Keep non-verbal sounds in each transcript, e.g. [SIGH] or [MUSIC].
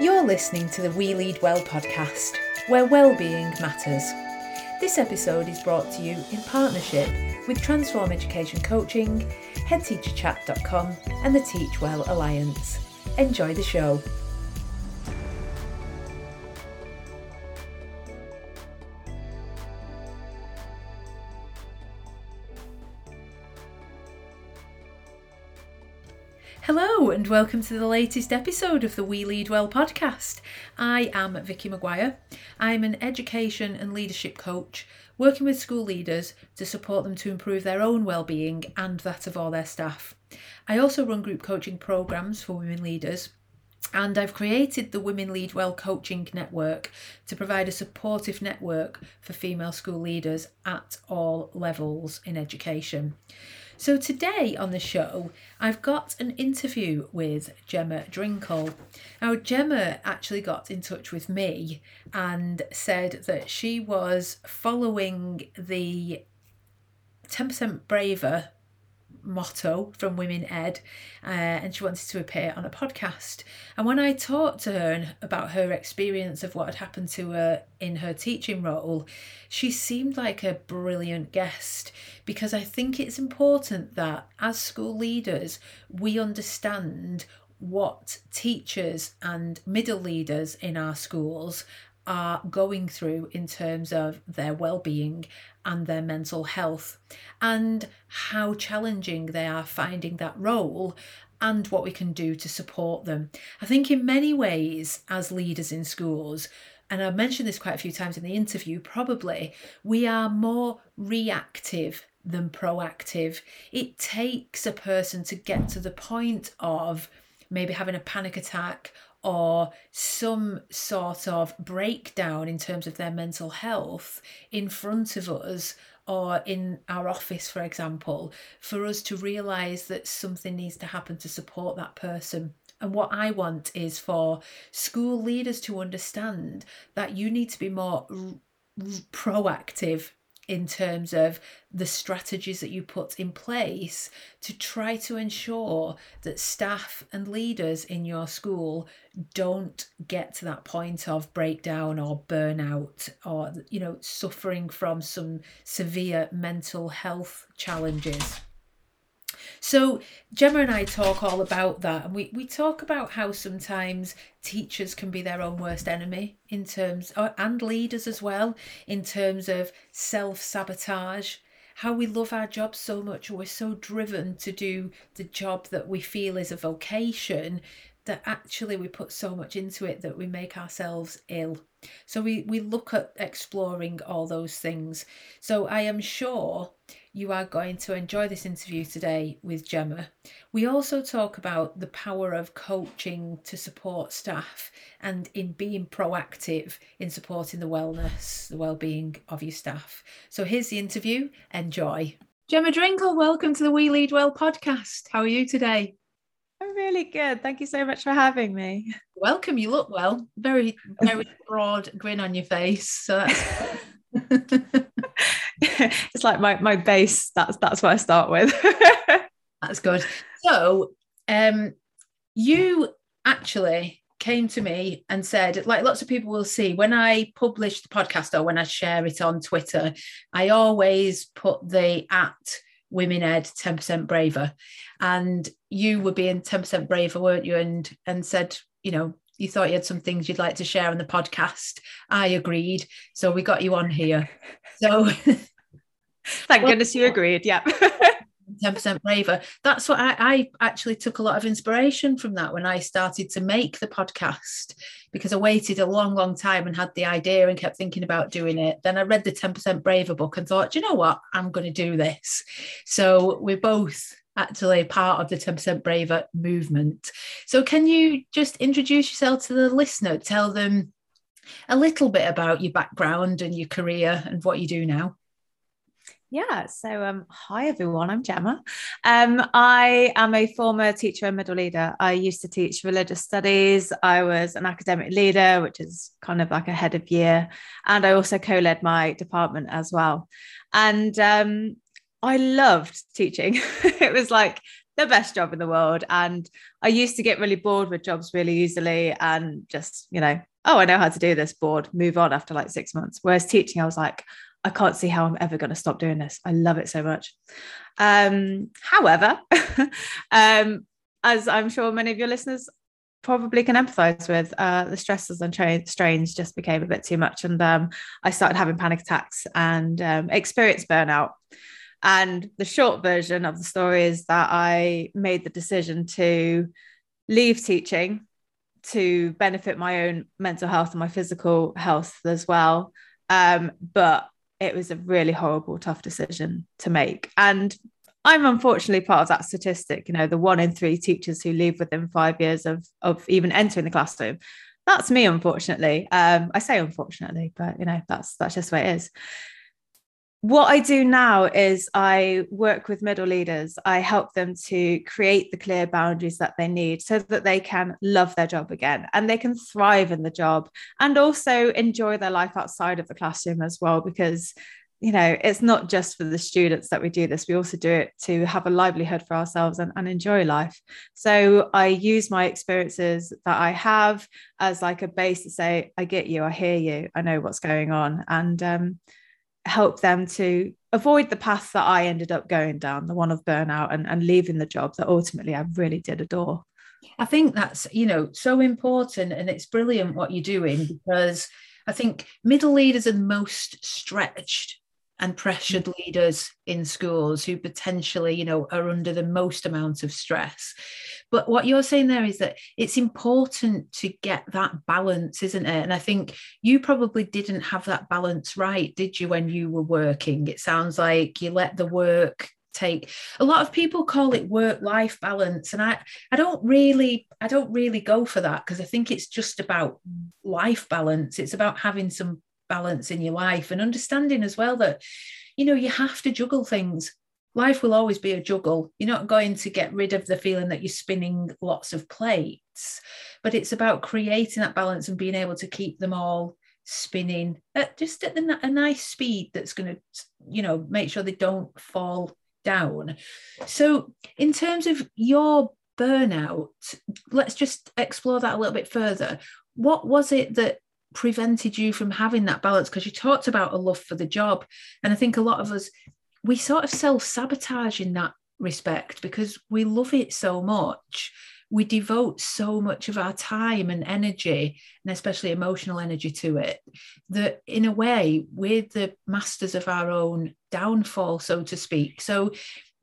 You're listening to the We Lead Well podcast, where well-being matters. This episode is brought to you in partnership with Transform Education Coaching, HeadTeacherChat.com, and the Teach Well Alliance. Enjoy the show. Welcome to the latest episode of the We Lead Well podcast. I am Vicki Maguire. I'm an education and leadership coach working with school leaders to support them to improve their own well-being and that of all their staff. I also run group coaching programs for women leaders and I've created the Women Lead Well Coaching Network to provide a supportive network for female school leaders at all levels in education. So, today on the show, I've got an interview with Gemma Drinkall. Now, Gemma actually got in touch with me and said that she was following the 10% Braver motto from Women Ed, uh, and she wanted to appear on a podcast. And when I talked to her about her experience of what had happened to her in her teaching role, she seemed like a brilliant guest because I think it's important that as school leaders, we understand what teachers and middle leaders in our schools are going through in terms of their well-being and their mental health and how challenging they are finding that role and what we can do to support them. I think in many ways as leaders in schools and I've mentioned this quite a few times in the interview, probably we are more reactive than proactive. It takes a person to get to the point of maybe having a panic attack or some sort of breakdown in terms of their mental health in front of us or in our office, for example, for us to realize that something needs to happen to support that person. And what I want is for school leaders to understand that you need to be more proactive in terms of the strategies that you put in place to try to ensure that staff and leaders in your school don't get to that point of breakdown or burnout or you know suffering from some severe mental health challenges so Gemma and I talk all about that, and we, we talk about how sometimes teachers can be their own worst enemy in terms, uh, and leaders as well, in terms of self sabotage. How we love our job so much, or we're so driven to do the job that we feel is a vocation that actually we put so much into it that we make ourselves ill. So we, we look at exploring all those things. So I am sure you are going to enjoy this interview today with Gemma. We also talk about the power of coaching to support staff and in being proactive in supporting the wellness, the well-being of your staff. So here's the interview. Enjoy. Gemma Drinkall, welcome to the We Lead Well podcast. How are you today? I'm really good. Thank you so much for having me. Welcome. You look well. Very, very [LAUGHS] broad grin on your face. So that's [LAUGHS] [LAUGHS] it's like my my base. That's that's what I start with. that's good. So, um, you actually came to me and said, like lots of people will see, when I publish the podcast or when I share it on Twitter, I always put the at women ed 10% braver and you were being 10% braver weren't you and and said you know you thought you had some things you'd like to share on the podcast i agreed so we got you on here so [LAUGHS] Thank well, goodness you agreed. Yeah. [LAUGHS] 10% braver. That's what I, I actually took a lot of inspiration from that when I started to make the podcast because I waited a long, long time and had the idea and kept thinking about doing it. Then I read the 10% braver book and thought, you know what? I'm going to do this. So we're both actually part of the 10% braver movement. So can you just introduce yourself to the listener? Tell them a little bit about your background and your career and what you do now. Yeah, so um, hi everyone, I'm Gemma. Um, I am a former teacher and middle leader. I used to teach religious studies. I was an academic leader, which is kind of like a head of year, and I also co-led my department as well. And um, I loved teaching. [LAUGHS] it was like the best job in the world. And I used to get really bored with jobs really easily and just, you know, oh, I know how to do this, bored, move on after like six months. Whereas teaching, I was like, I can't see how I'm ever going to stop doing this. I love it so much. Um, however, [LAUGHS] um, as I'm sure many of your listeners probably can empathize with, uh, the stresses and tra- strains just became a bit too much. And um, I started having panic attacks and um, experienced burnout. And the short version of the story is that I made the decision to leave teaching to benefit my own mental health and my physical health as well. Um, but it was a really horrible, tough decision to make. And I'm unfortunately part of that statistic, you know, the one in three teachers who leave within five years of, of even entering the classroom. That's me, unfortunately. Um, I say unfortunately, but you know, that's that's just the way it is what I do now is I work with middle leaders. I help them to create the clear boundaries that they need so that they can love their job again and they can thrive in the job and also enjoy their life outside of the classroom as well. Because, you know, it's not just for the students that we do this, we also do it to have a livelihood for ourselves and, and enjoy life. So I use my experiences that I have as like a base to say, I get you, I hear you, I know what's going on. And, um, help them to avoid the path that I ended up going down, the one of burnout and, and leaving the job that ultimately I really did adore. I think that's, you know, so important and it's brilliant what you're doing because I think middle leaders are the most stretched and pressured leaders in schools who potentially, you know, are under the most amount of stress. But what you're saying there is that it's important to get that balance, isn't it? And I think you probably didn't have that balance right, did you, when you were working? It sounds like you let the work take a lot of people call it work life balance and i i don't really i don't really go for that because i think it's just about life balance it's about having some balance in your life and understanding as well that you know you have to juggle things. Life will always be a juggle. You're not going to get rid of the feeling that you're spinning lots of plates but it's about creating that balance and being able to keep them all spinning at just at the, a nice speed that's going to you know make sure they don't fall down. So in terms of your burnout let's just explore that a little bit further. What was it that prevented you from having that balance because you talked about a love for the job. And i think a lot of us we sort of self-sabotage in that respect because we love it so much. We devote so much of our time and energy and especially emotional energy to it that in a way we're the masters of our own downfall so to speak. So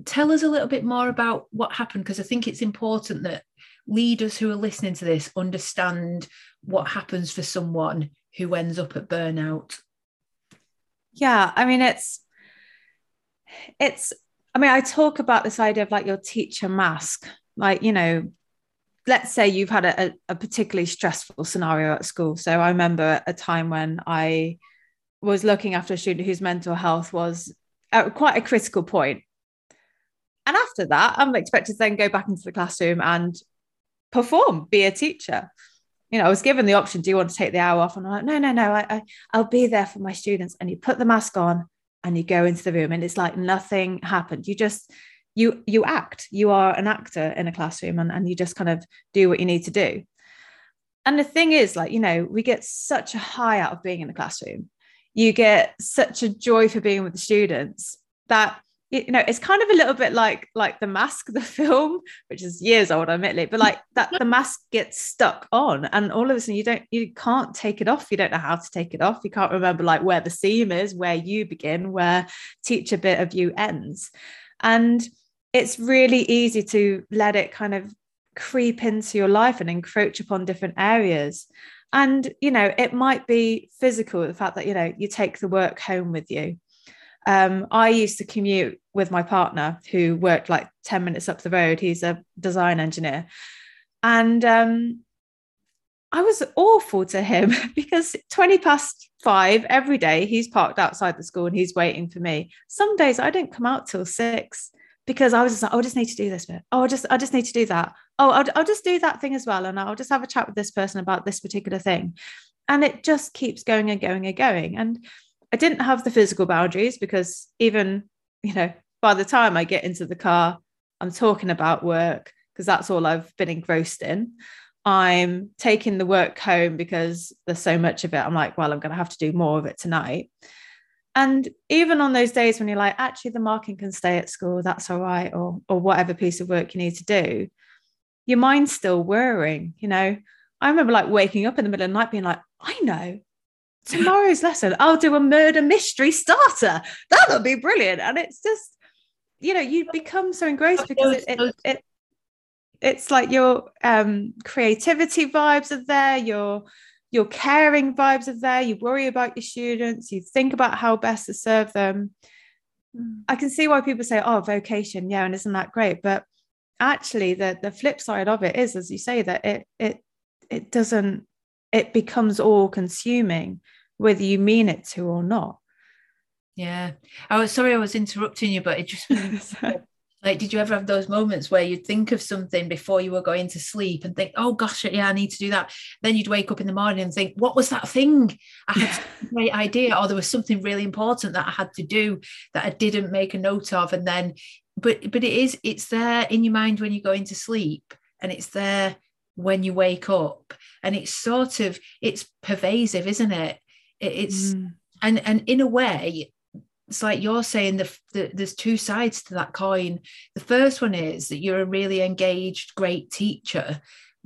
tell us a little bit more about what happened because i think it's important that leaders who are listening to this understand what happens for someone who ends up at burnout. Yeah i mean it's it's i mean i talk about this idea of like your teacher mask. Like you know let's say you've had a, a particularly stressful scenario at school. So i remember a time when i was looking after a student whose mental health was at quite a critical point. And after that i'm expected to then go back into the classroom and perform be a teacher you know, I was given the option, do you want to take the hour off? And I'm like, no, no, no, I, I, I'll be there for my students. And you put the mask on and you go into the room and it's like nothing happened. You just, you, you act, you are an actor in a classroom and, and you just kind of do what you need to do. And the thing is, like, you know, we get such a high out of being in the classroom. You get such a joy for being with the students that you know it's kind of a little bit like like the mask the [LAUGHS] film which is years old admittedly but like that the mask gets stuck on and all of a sudden you don't you can't take it off. You don't know how to take it off. You can't remember like where the seam is where you begin where teacher bit of you ends. And it's really easy to let it kind of creep into your life and encroach upon different areas. And you know it might be physical the fact that you know you take the work home with you um, I used to commute with my partner who worked like 10 minutes up the road. He's a design engineer. And um, I was awful to him [LAUGHS] because 20 past five every day, he's parked outside the school and he's waiting for me. Some days I don't come out till six because I was just like, oh, I just need to do this bit. Oh, I just, I just need to do that. Oh, I'll, I'll just do that thing as well. And I'll just have a chat with this person about this particular thing. And it just keeps going and going and going. And I didn't have the physical boundaries because even, you know, by the time I get into the car, I'm talking about work because that's all I've been engrossed in. I'm taking the work home because there's so much of it. I'm like, well, I'm going to have to do more of it tonight. And even on those days when you're like, actually, the marking can stay at school, that's all right, or or whatever piece of work you need to do, your mind's still whirring. You know, I remember like waking up in the middle of the night being like, I know tomorrow's lesson, I'll do a murder mystery starter. That'll be brilliant. And it's just, you know, you become so engrossed because it, it, it it's like your um, creativity vibes are there, your your caring vibes are there. You worry about your students. You think about how best to serve them. Mm. I can see why people say, "Oh, vocation, yeah," and isn't that great? But actually, the the flip side of it is, as you say, that it it it doesn't. It becomes all consuming, whether you mean it to or not. Yeah. I was sorry I was interrupting you, but it just [LAUGHS] like did you ever have those moments where you'd think of something before you were going to sleep and think, oh gosh, yeah, I need to do that. Then you'd wake up in the morning and think, what was that thing? I had a great [LAUGHS] idea, or there was something really important that I had to do that I didn't make a note of. And then, but but it is, it's there in your mind when you go into sleep, and it's there when you wake up. And it's sort of it's pervasive, isn't it? It's mm. and and in a way it's like you're saying the, the, there's two sides to that coin the first one is that you're a really engaged great teacher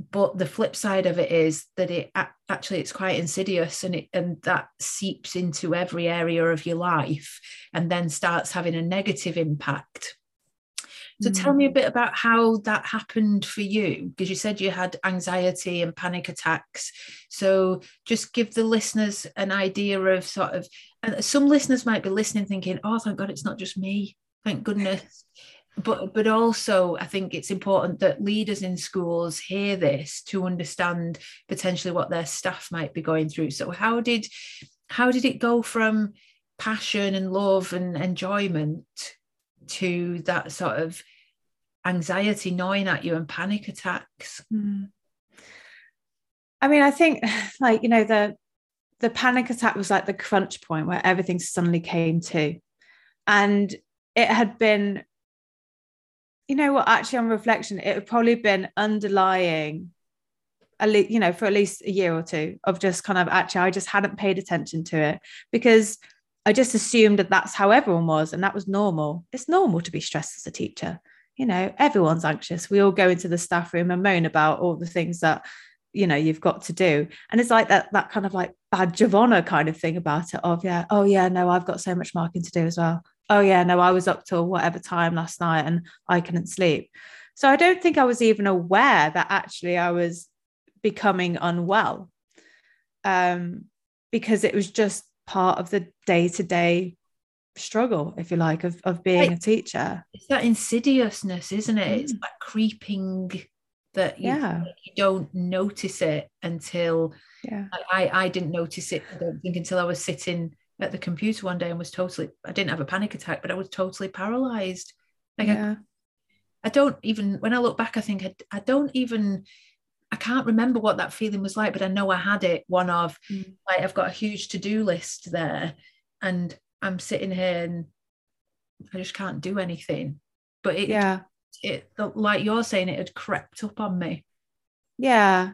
but the flip side of it is that it actually it's quite insidious and it and that seeps into every area of your life and then starts having a negative impact so mm. tell me a bit about how that happened for you, because you said you had anxiety and panic attacks. So just give the listeners an idea of sort of, and some listeners might be listening thinking, oh, thank God it's not just me. Thank goodness. But but also I think it's important that leaders in schools hear this to understand potentially what their staff might be going through. So how did how did it go from passion and love and enjoyment to that sort of anxiety gnawing at you and panic attacks mm. i mean i think [SIGHS] like you know the the panic attack was like the crunch point where everything suddenly came to and it had been you know what actually on reflection it had probably been underlying at least you know for at least a year or two of just kind of actually i just hadn't paid attention to it because I just assumed that that's how everyone was and that was normal. It's normal to be stressed as a teacher. You know, everyone's anxious. We all go into the staff room and moan about all the things that, you know, you've got to do. And it's like that, that kind of like badge of honor kind of thing about it of, yeah, oh, yeah, no, I've got so much marking to do as well. Oh, yeah, no, I was up till whatever time last night and I couldn't sleep. So I don't think I was even aware that actually I was becoming unwell um, because it was just part of the day-to-day struggle if you like of, of being a teacher it's that insidiousness isn't it mm. it's that creeping that you, yeah. you don't notice it until yeah I, I didn't notice it i don't think until i was sitting at the computer one day and was totally i didn't have a panic attack but i was totally paralyzed like yeah. I, I don't even when i look back i think I, I don't even I can't remember what that feeling was like, but I know I had it. One of mm. like I've got a huge to-do list there, and I'm sitting here and I just can't do anything. But it, yeah, it like you're saying, it had crept up on me. Yeah,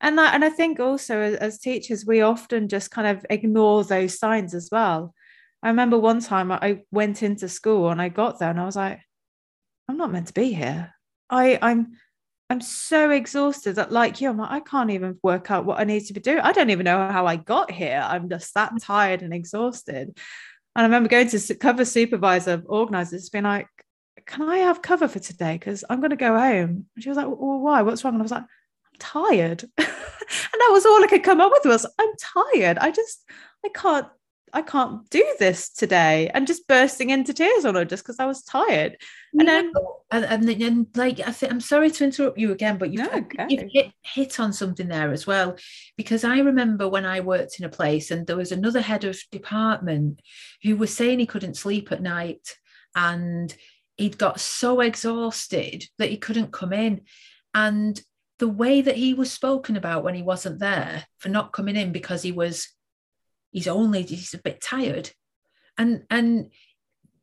and that, and I think also as, as teachers, we often just kind of ignore those signs as well. I remember one time I went into school and I got there and I was like, I'm not meant to be here. I I'm I'm so exhausted that, like you, I'm like, I can't even work out what I need to be doing. I don't even know how I got here. I'm just that mm. tired and exhausted. And I remember going to cover supervisor organizers, being like, Can I have cover for today? Because I'm going to go home. And she was like, Well, why? What's wrong? And I was like, I'm tired. [LAUGHS] and that was all I could come up with was, I'm tired. I just, I can't I can't do this today and just bursting into tears on her just because I was tired. And yeah. then and, and, and, like I think I'm sorry to interrupt you again, but you've, no, okay. you've hit, hit on something there as well. Because I remember when I worked in a place and there was another head of department who was saying he couldn't sleep at night and he'd got so exhausted that he couldn't come in. And the way that he was spoken about when he wasn't there for not coming in because he was he's only he's a bit tired and and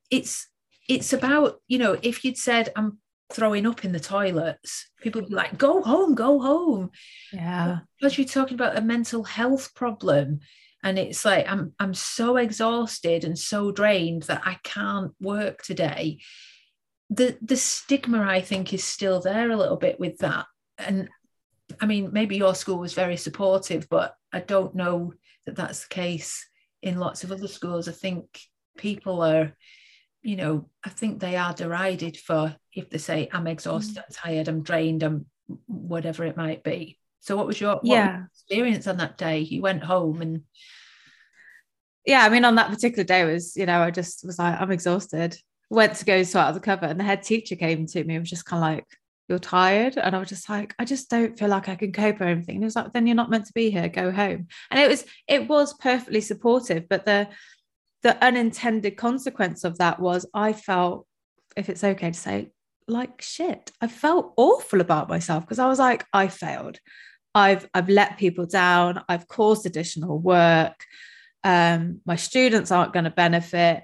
it's it's about you know if you'd said i'm throwing up in the toilets, people would be like, go home, go home. Yeah. Because you're talking about a mental health problem. And it's like I'm I'm so exhausted and so drained that I can't work today. The the stigma, I think, is still there a little bit with that. And I mean, maybe your school was very supportive, but I don't know that that's the case in lots of other schools. I think people are you know, I think they are derided for if they say, I'm exhausted, I'm mm. tired, I'm drained, I'm whatever it might be. So what was your yeah. Was experience on that day? You went home and yeah, I mean, on that particular day was, you know, I just was like, I'm exhausted. Went to go sort out the cover, and the head teacher came to me and was just kind of like, You're tired. And I was just like, I just don't feel like I can cope or anything. And he was like, Then you're not meant to be here, go home. And it was, it was perfectly supportive, but the the unintended consequence of that was I felt, if it's okay to say, like shit. I felt awful about myself because I was like, I failed. I've I've let people down. I've caused additional work. Um, my students aren't going to benefit.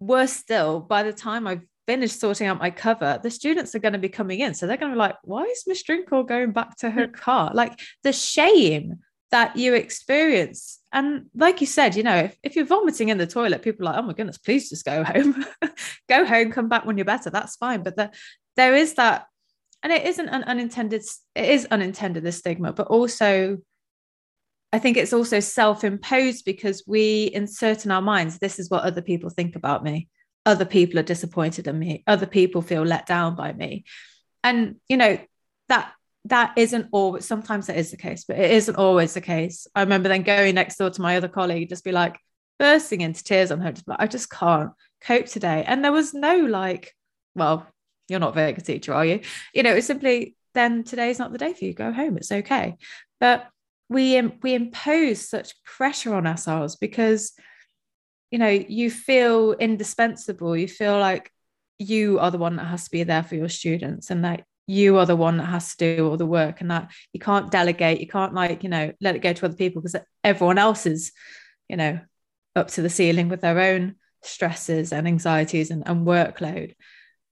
Worse still, by the time I've finished sorting out my cover, the students are going to be coming in. So they're going to be like, why is Miss Drinkall going back to her mm. car? Like the shame that you experience. And like you said, you know, if, if you're vomiting in the toilet, people are like, oh my goodness, please just go [LAUGHS] home. go home, come back when you're better. That's fine. But the, there is that, and it isn't an unintended, it is unintended, the stigma, but also I think it's also self-imposed because we insert in our minds, this is what other people think about me. Other people are disappointed in me. Other people feel let down by me. And you know, that that isn't always sometimes that is the case but it isn't always the case i remember then going next door to my other colleague just be like bursting into tears on her just like i just can't cope today and there was no like well you're not good teacher are you you know it's simply then today's not the day for you go home it's okay but we we impose such pressure on ourselves because you know you feel indispensable. You feel like you are the one that has to be there for your students and that you are the one that has to do all the work and that you can't delegate you can't like you know let it go to other people because everyone else is you know up to the ceiling with their own stresses and anxieties and, and workload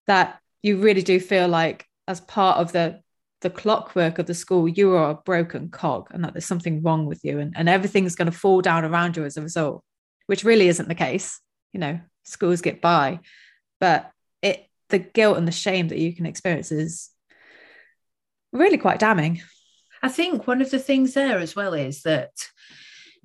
that you really do feel like as part of the the clockwork of the school you are a broken cog and that there's something wrong with you and, and everything's going to fall down around you as a result which really isn't the case you know schools get by but it the guilt and the shame that you can experience is really quite damning. I think one of the things there as well is that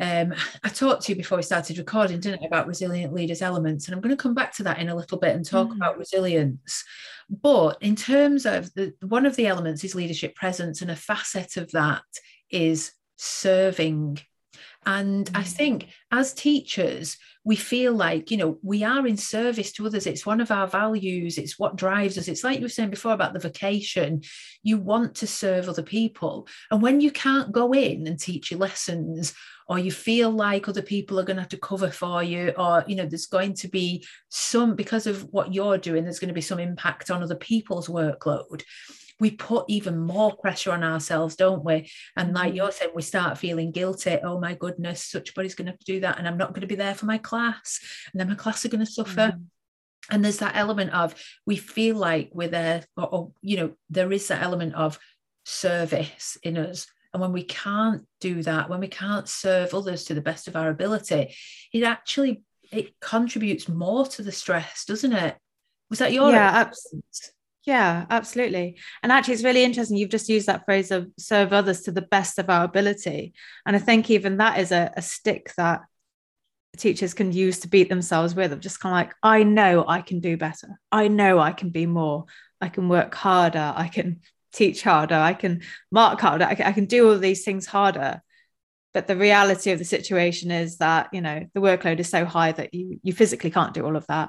um, I talked to you before we started recording, didn't I, about resilient leaders elements, and I'm going to come back to that in a little bit and talk mm. about resilience. But in terms of the one of the elements is leadership presence, and a facet of that is serving. And mm. I think as teachers, we feel like you know we are in service to others. It's one of our values. It's what drives us. It's like you were saying before about the vocation. You want to serve other people. And when you can't go in and teach your lessons or you feel like other people are going to have to cover for you or you know there's going to be some because of what you're doing there's going to be some impact on other people's workload we put even more pressure on ourselves, don't we? And like mm-hmm. you're saying, we start feeling guilty. Oh my goodness, such a body's going to do that. And I'm not going to be there for my class. And then my class are going to suffer. Mm-hmm. And there's that element of we feel like we're there, or, or, you know, there is that element of service in us. And when we can't do that, when we can't serve others to the best of our ability, it actually it contributes more to the stress, doesn't it? Was that your yeah, absolutely. Yeah, absolutely. And actually, it's really interesting. You've just used that phrase of serve others to the best of our ability. And I think even that is a, a stick that teachers can use to beat themselves with of just kind of like, I know I can do better. I know I can be more. I can work harder. I can teach harder. I can mark harder. I can, I can do all these things harder. But the reality of the situation is that, you know, the workload is so high that you you physically can't do all of that.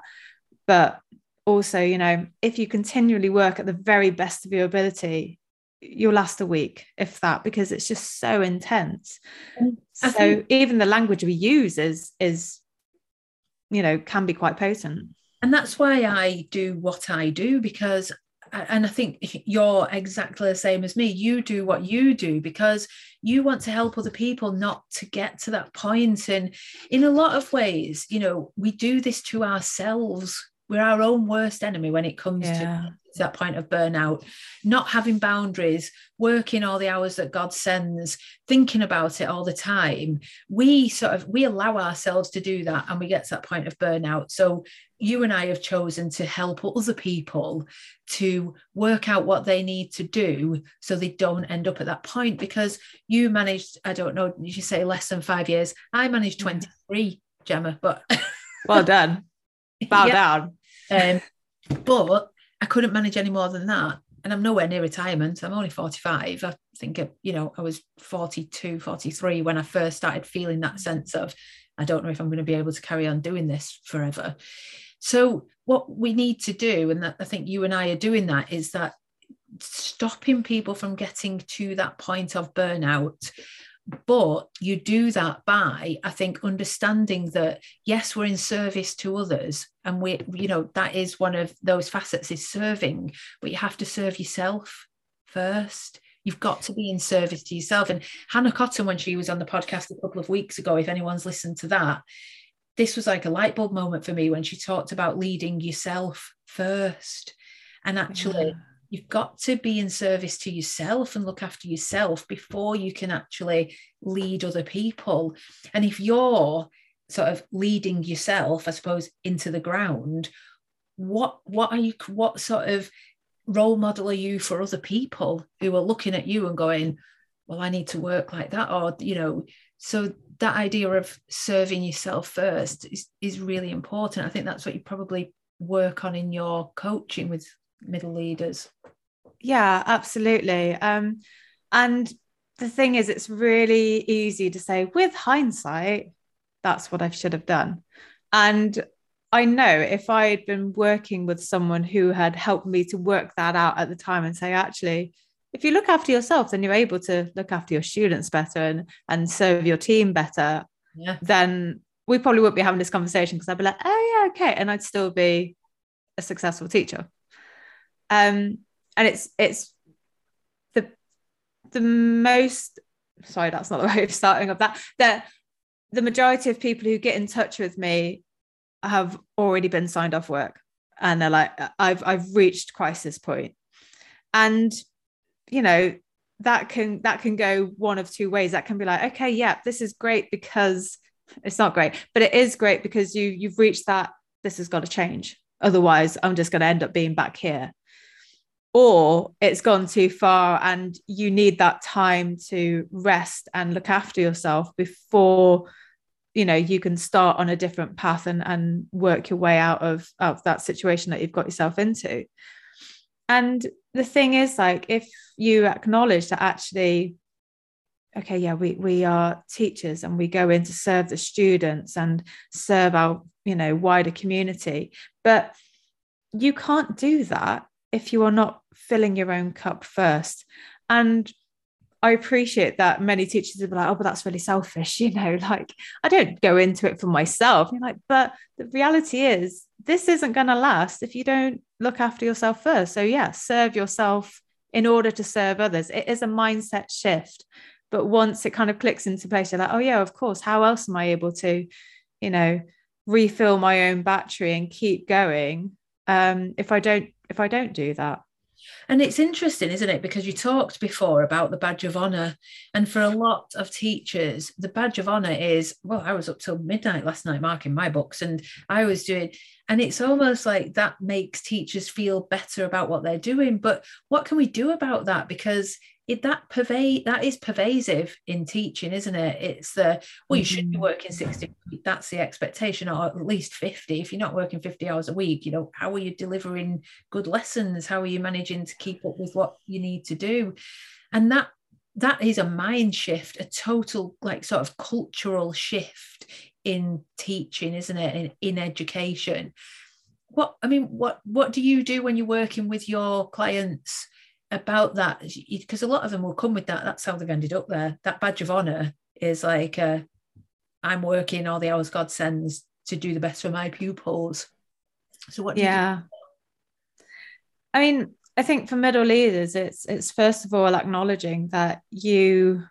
But also, you know, if you continually work at the very best of your ability, you'll last a week, if that, because it's just so intense. Mm, so think, even the language we use is is, you know, can be quite potent. And that's why I do what I do because and I think you're exactly the same as me. You do what you do because you want to help other people not to get to that point. And in a lot of ways, you know, we do this to ourselves we're our own worst enemy when it comes yeah. to that point of burnout. Not having boundaries working all the hours that god sends thinking about it all the time. We sort of we allow ourselves to do that and we get to that point of burnout. So you and i have chosen to help other people to work out what they need to do so they don't end up at that point because you managed i don't know you say less than five years? I managed 23 gemma but well done bow yeah. down um, but I couldn't manage any more than that. And I'm nowhere near retirement. I'm only 45. I think, you know, I was 42, 43 when I first started feeling that sense of, I don't know if I'm going to be able to carry on doing this forever. So, what we need to do, and that I think you and I are doing that, is that stopping people from getting to that point of burnout but you do that by i think understanding that yes we're in service to others and we you know that is one of those facets is serving but you have to serve yourself first. You've got to be in service to yourself. And hannah cotton when she was on the podcast a couple of weeks ago if anyone's listened to that this was like a light bulb moment for me when she talked about leading yourself first. And actually yeah you've got to be in service to yourself and look after yourself before you can actually lead other people. And if you're sort of leading yourself, I suppose, into the ground, what what are you what sort of role model are you for other people who are looking at you and going, well, I need to work like that? Or, you know, so that idea of serving yourself first is, is really important. I think that's what you probably work on in your coaching with middle leaders yeah absolutely um and the thing is it's really easy to say with hindsight that's what i should have done and i know if i had been working with someone who had helped me to work that out at the time and say actually if you look after yourself then you're able to look after your students better and and serve your team better yeah. then we probably wouldn't be having this conversation because I'd be like, oh yeah, okay, and I'd still be a successful teacher. Um, and it's it's the the most sorry, that's not the [LAUGHS] way of starting of that. That the majority of people who get in touch with me have already been signed off work and they're like, I've I've reached crisis. And you know, that can that can go one of two ways. That can be like, okay, yeah, this is great because it's not great, but it is great because you you've reached that this has got to change. Otherwise, I'm just going to end up being back here or it's gone too far and you need that time to rest and look after yourself before you know you can start on a different path and and work your way out of of that situation that you've got yourself into. And the thing is like if you acknowledge that actually okay yeah we we are teachers and we go in to serve the students and serve our you know wider community but you can't do that if you are not filling your own cup first. And I appreciate that many teachers be like, oh, but that's really selfish, [LAUGHS] you know, like I don't go into it for myself. You're like, but the reality is this isn't going to last if you don't look after yourself first. So yeah, serve yourself in order to serve others. It is a mindset shift. But once it kind of clicks into place, you're like, oh yeah, of course. How else am I able to, you know, refill my own battery and keep going um, if I don't if I don't do that? And it's interesting, isn't it? Because you talked before about the badge of honor. And for a lot of teachers, the badge of honor is, well, I was up till midnight last night marking my books and I was doing, and it's almost like that makes teachers feel better about what they're doing. But what can we do about that? Because it, that pervade that is pervasive in teaching isn't it? It's the well you should be mm-hmm. working 60 that's the expectation or at least 50 if you're not working 50 hours a week you know how are you delivering good lessons? How are you managing to keep up with what you need to do? And that that is a mind shift a total like sort of cultural shift in teaching isn't it? In, in education. What i mean what what do you do when you're working with your clients about that because a lot of them will come with that. That's how they've ended up there. That badge of honor is like, uh, I'm working all the hours God sends to do the best for my pupils. So what? yeah. I mean, I think for middle leaders, it's it's first of all acknowledging that you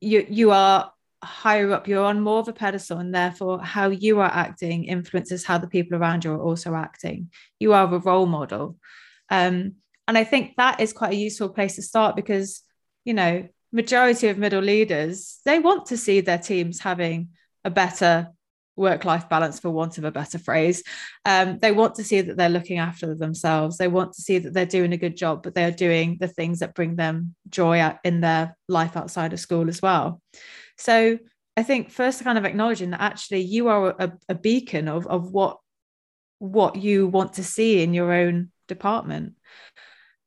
you you are higher up you're on more of a pedestal and therefore how you are acting influences how the people around you are also acting you are a role model um, and i think that is quite a useful place to start because you know majority of middle leaders they want to see their teams having a better work life balance, for want of a better phrase. Um, they want to see that they're looking after themselves. They want to see that they're doing a good job, but they're doing the things that bring them joy in their life outside of school as well. So I think first kind of acknowledging that actually you are a, a beacon of, of what what you want to see in your own department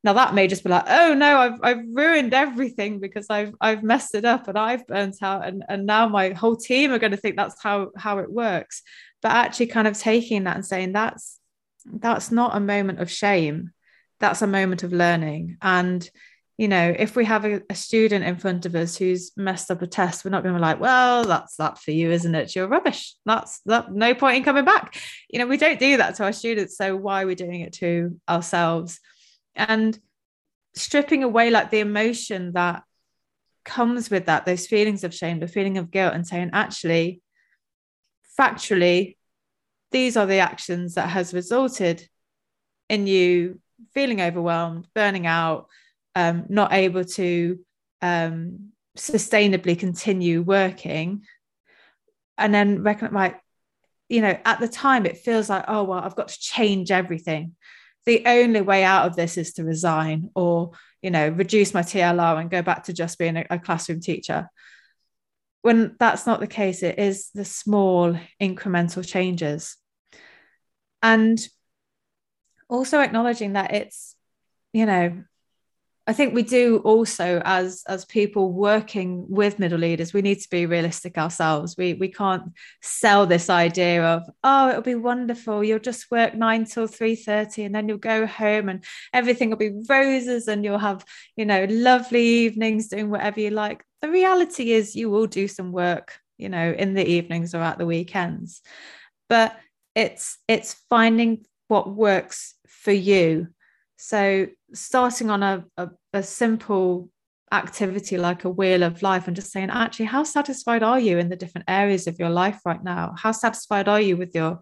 now that may just be like oh no I've, I've ruined everything because I've I've messed it up and I've burnt out and, and now my whole team are going to think that's how how it works. But actually kind of taking that and saying that's that's not a moment of shame. That's a moment of learning. And you know if we have a, a student in front of us who's messed up a test we're not going to be like well that's that for you isn't it? You're rubbish. That's that no point in coming back. You know we don't do that to our students so why are we doing it to ourselves and stripping away like the emotion that comes with that those feelings of shame the feeling of guilt and saying actually factually these are the actions that has resulted in you feeling overwhelmed burning out um, not able to um, sustainably continue working. And then reckon like you know at the time it feels like oh well i've got to change everything the only way out of this is to resign or you know reduce my tlr and go back to just being a, a classroom teacher. When that's not the case it is the small incremental changes. And also acknowledging that it's you know I think we do also as as people working with middle leaders we need to be realistic ourselves. We we can't sell this idea of oh it'll be wonderful. You'll just work 9 till 3:30 and then you'll go home and everything will be roses and you'll have you know lovely evenings doing whatever you like. The reality is you will do some work you know in the evenings or at the weekends. But it's it's finding what works for you. So starting on a, a, a simple activity like a wheel of life and just saying, actually, how satisfied are you in the different areas of your life right now? How satisfied are you with your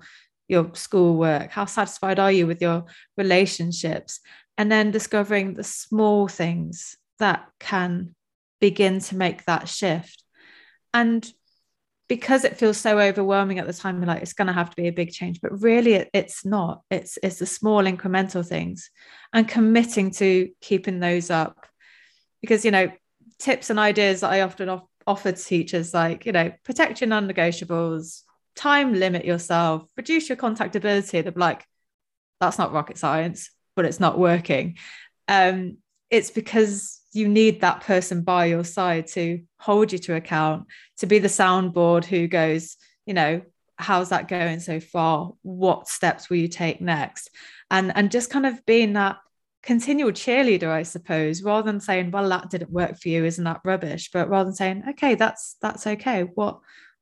your schoolwork? How satisfied are you with your relationships? And then discovering the small things that can begin to make that shift. And because it feels so overwhelming at the time you're like it's going to have to be a big change but really it, it's not. It's it's the small incremental things and committing to keeping those up. Because you know tips and ideas that i often off- offer to teachers like you know protect your non-negotiables time limit yourself reduce your contactability. They're like that's not rocket science but it's not working. Um, it's because you need that person by your side to hold you to account, to be the soundboard who goes, you know, how's that going so far? What steps will you take next? And and just kind of being that continual cheerleader, I suppose, rather than saying, well, that didn't work for you, isn't that rubbish? But rather than saying, okay, that's that's okay. What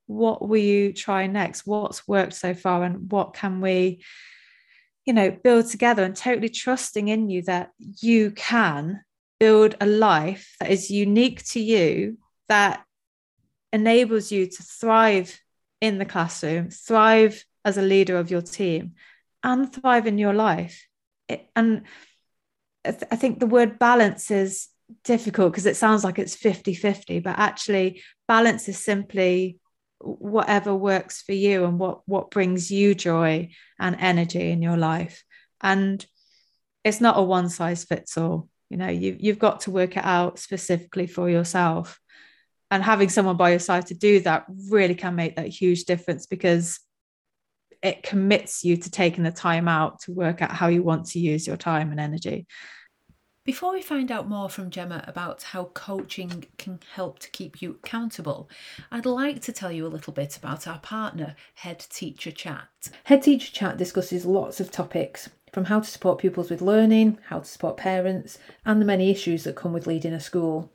what will you try next? What's worked so far and what can we, you know, build together and totally trusting in you that you can build a life that is unique to you that enables you to thrive in the classroom, thrive as a leader of your team, and thrive in your life. It, and I, th- I think the word balance is difficult because it sounds like it's 50 50, but actually, balance is simply whatever works for you and what, what brings you joy and energy in your life. And it's not a one size fits all you know you, you've got to work it out specifically for yourself and having someone by your side to do that really can make that huge difference because it commits you to taking the time out to work out how you want to use your time and energy before we find out more from Gemma about how coaching can help to keep you accountable, I'd like to tell you a little bit about our partner, Head Teacher Chat. Head Teacher Chat discusses lots of topics from how to support pupils with learning, how to support parents, and the many issues that come with leading a school.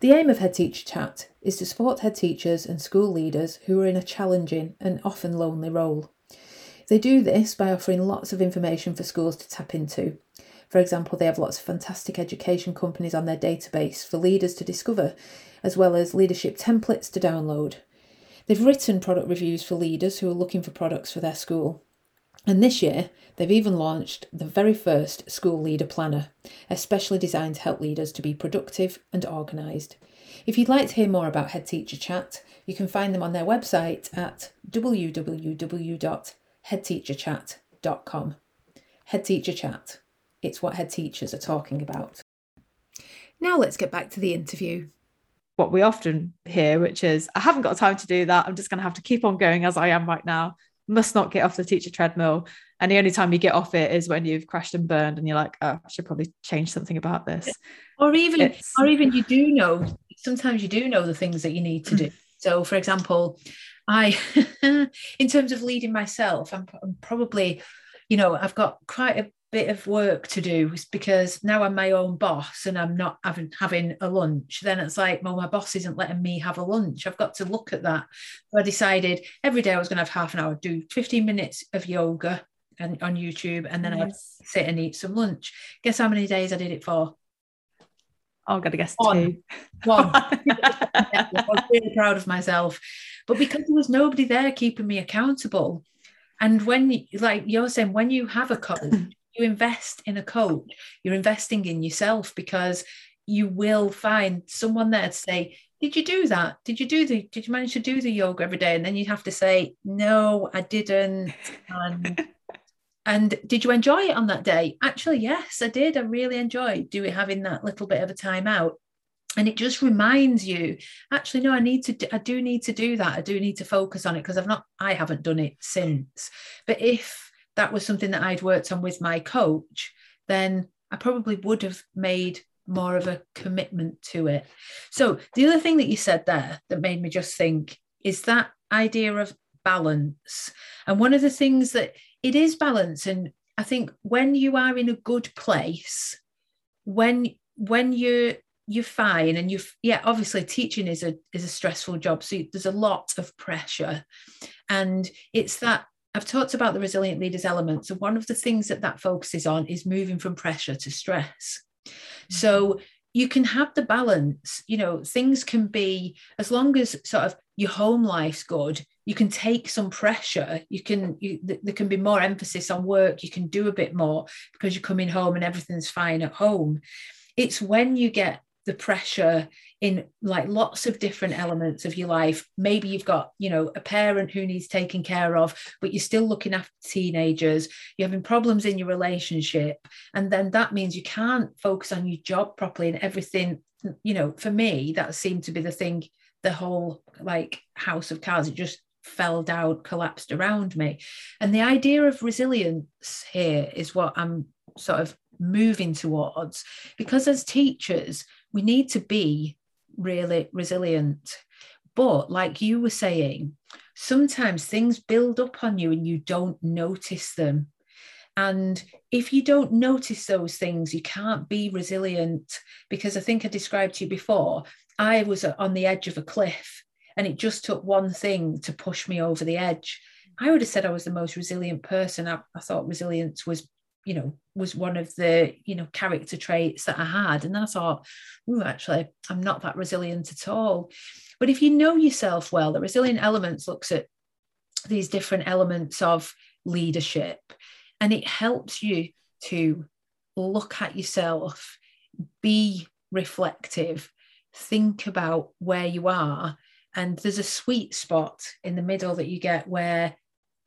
The aim of Head Teacher Chat is to support head teachers and school leaders who are in a challenging and often lonely role. They do this by offering lots of information for schools to tap into. For example, they have lots of fantastic education companies on their database for leaders to discover, as well as leadership templates to download, They've written product reviews for leaders who are looking for products for their school. And this year, they've even launched the very first school leader planner, especially designed to help leaders to be productive and organised. If you'd like to hear more about Head Teacher Chat, you can find them on their website at www.headteacherchat.com. Head Teacher Chat. It's what head teachers are talking about. Now let's get back to the interview. What we often hear, which is, I haven't got time to do that. I'm just going to have to keep on going as I am right now must not get off the teacher treadmill. And the only time you get off it is when you've crashed and burned and you're like, oh, I should probably change something about this. Or even it's... or even you do know, sometimes you do know the things that you need to do. Mm. So for example, I [LAUGHS] in terms of leading myself, I'm, I'm probably, you know, I've got quite a bit of work to do because now I'm my own boss and I'm not having having a lunch, then it's like, well, my boss isn't letting me have a lunch. I've got to look at that. So I decided every day I was going to have half an hour, do 15 minutes of yoga and on YouTube, and then nice. I'd sit and eat some lunch. Guess how many days I did it for? Oh, I'm gonna guess One. two. One. [LAUGHS] [LAUGHS] I was really proud of myself. But because there was nobody there keeping me accountable. And when, like you're saying, when you have a coach, you invest in a coach, you're investing in yourself because you will find someone there to say, did you do that? Did you do the did you manage to do the yoga every day? And then you have to say, No, I didn't. And [LAUGHS] and did you enjoy it on that day? Actually, yes, I did. I really enjoyed doing having that little bit of a time out. And it just reminds you, actually, no, I need to, I do need to do that. I do need to focus on it because I've not, I haven't done it since. But if that was something that I'd worked on with my coach, then I probably would have made more of a commitment to it. So, the other thing that you said there that made me just think is that idea of balance. And one of the things that it is balance. And I think when you are in a good place, when when you're you're fine and you've yeah obviously teaching is a is a stressful job so there's a lot of pressure and it's that I've talked about the resilient leaders elements, and one of the things that that focuses on is moving from pressure to stress. Mm-hmm. So you can have the balance, you know, things can be as long as sort of your home life's good, you can take some pressure. You can, you, there can be more emphasis on work. You can do a bit more because you're coming home and everything's fine at home. It's when you get the pressure in like lots of different elements of your life. Maybe you've got you know a parent who needs taken care of but you're still looking after teenagers. You're having problems in your relationship. And then that means you can't focus on your job properly and everything. You know for me that seemed to be the thing the whole like house of cards. It just fell down collapsed around me. And the idea of resilience here is what i'm sort of moving towards. Because as teachers we need to be really resilient. But like you were saying, sometimes things build up on you and you don't notice them. And if you don't notice those things, you can't be resilient. Because I think I described to you before, I was on the edge of a cliff and it just took one thing to push me over the edge. I would have said I was the most resilient person. I, I thought resilience was you know was one of the you know character traits that I had. And then I thought oh actually I'm not that resilient at all. But if you know yourself well the resilient elements looks at these different elements of leadership and it helps you to look at yourself be reflective think about where you are. And there's a sweet spot in the middle that you get where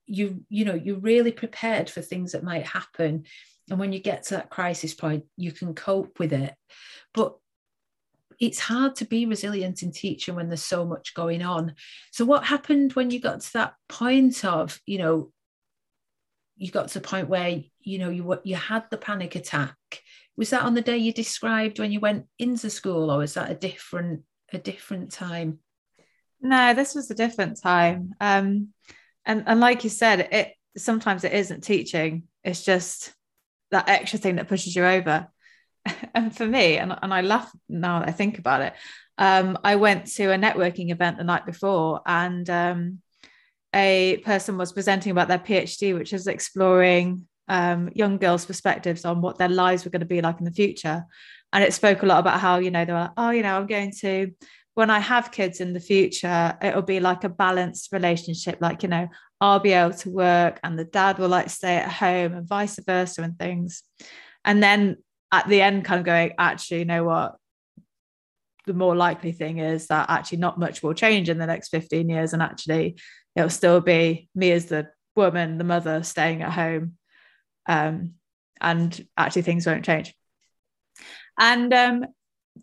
you you know you're really prepared for things that might happen. And when you get to that crisis point you can cope with it. But it's hard to be resilient in teaching when there's so much going on. So what happened when you got to that point of you know you got to the point where you know you you had the panic attack? Was that on the day you described when you went into school or was that a different a different time? No this was a different time. Um and and like you said it sometimes it isn't teaching. It's just that extra thing that pushes you over. [LAUGHS] And for me and, and i laugh now that i think about it um, i went to a networking event the night before and um, a person was presenting about their phd which is exploring um, young girls perspectives on what their lives were going to be like in the future. And it spoke a lot about how you know they were like, oh you know i'm going to when I have kids in the future, it'll be like a balanced relationship. Like, you know, I'll be able to work and the dad will like stay at home and vice versa and things. And then at the end, kind of going, actually, you know what? The more likely thing is that actually not much will change in the next 15 years. And actually, it'll still be me as the woman, the mother staying at home. Um, and actually, things won't change. And um,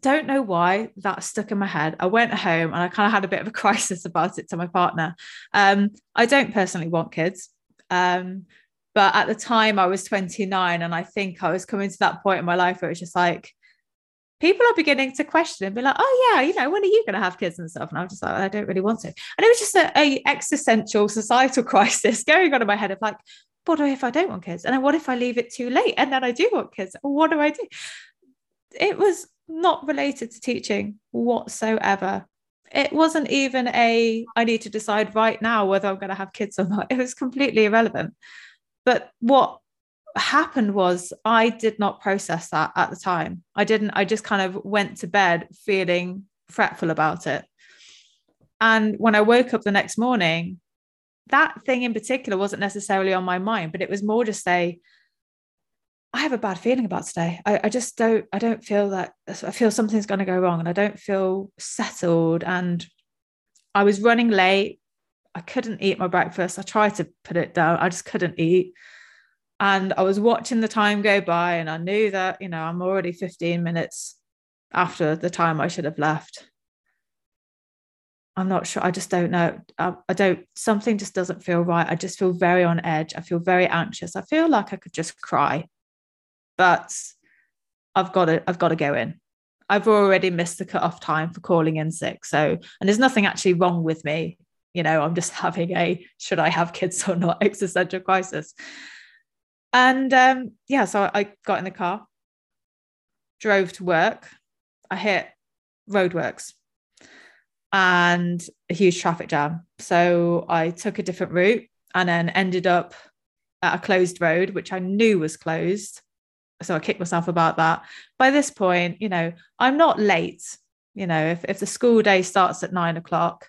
don't know why that stuck in my head. I went home and I kind of had a bit of a [LAUGHS] crisis about it to my partner. Um, I don't personally want kids. Um, but at the time I was 29 and I think I was coming to that point in my life where it was just like people are beginning to question and be like, oh yeah, you know, when are you going to have kids and stuff? And I was just like, I don't really want to. And it was just a, a existential societal [LAUGHS] crisis going on in my head of like, what if I don't want kids? And then what if I leave it too late and then I do want kids? What do I do? It was not related to teaching whatsoever. It wasn't even a, I need to decide right now whether I'm going to have kids or not. [LAUGHS] It was completely irrelevant. But what happened was I did not process that at the time. I didn't, I just kind of went to bed feeling fretful about it. And when I woke up the next morning, that thing in particular wasn't necessarily on my mind, but it was more just a, I have a bad feeling about today. I, I just don't, I don't feel that I feel something's going to go wrong and I don't feel settled. And I was running late. I couldn't eat my breakfast. I tried to put it down. I just couldn't eat. And I was watching the time go by and I knew that, you know, I'm already 15 minutes after the time I should have left. I'm not sure. I just don't know. I, I, don't, something just doesn't feel right. I just feel very on edge. I feel very anxious. I feel like I could just cry but I've got to I've got to go in. I've already missed the cut-off time for calling in sick. So, and there's nothing actually wrong with me. You know, I'm just [LAUGHS] having a should I have kids or not [LAUGHS] existential crisis. And um, yeah, so I got in the car, drove to work. I hit roadworks and a huge traffic jam. So I took a different route and then ended up at a closed road, which I knew was closed so I kicked myself about that. By this point, you know, I'm not late. You know, if, if the school day starts at nine o'clock,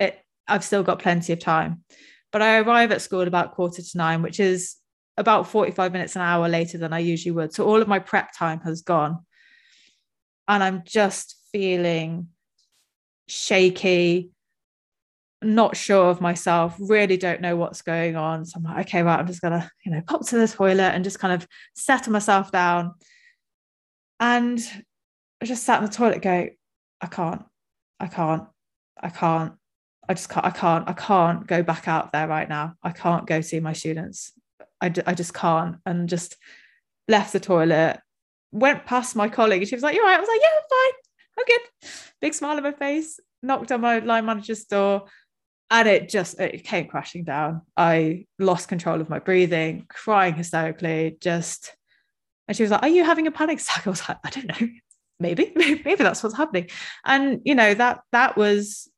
it I've still got plenty of time. But I arrive at school about quarter to nine, which is about 45 minutes an hour later than I usually would. So all of my prep time has gone. And I'm just feeling shaky, not sure of myself, really don't know what's going on. So I'm like, okay, right, I'm just gonna, you know, pop to the toilet and just kind of settle myself down. And I just sat in the toilet, go, I can't, I can't, I can't, I just can't, I can't, I can't go back out there right now. I can't go see my students. I, d- I just can't. And just left the toilet, went past my colleague. and She was like, You're right. I was like, Yeah, I'm fine. I'm good. Big smile on my face, knocked on my line manager's door and it just it came crashing down. I lost control of my breathing crying hysterically just and she was like are you having a panic attack? [LAUGHS] I was like i don't know. Maybe [LAUGHS] maybe that's what's happening. And you know that that was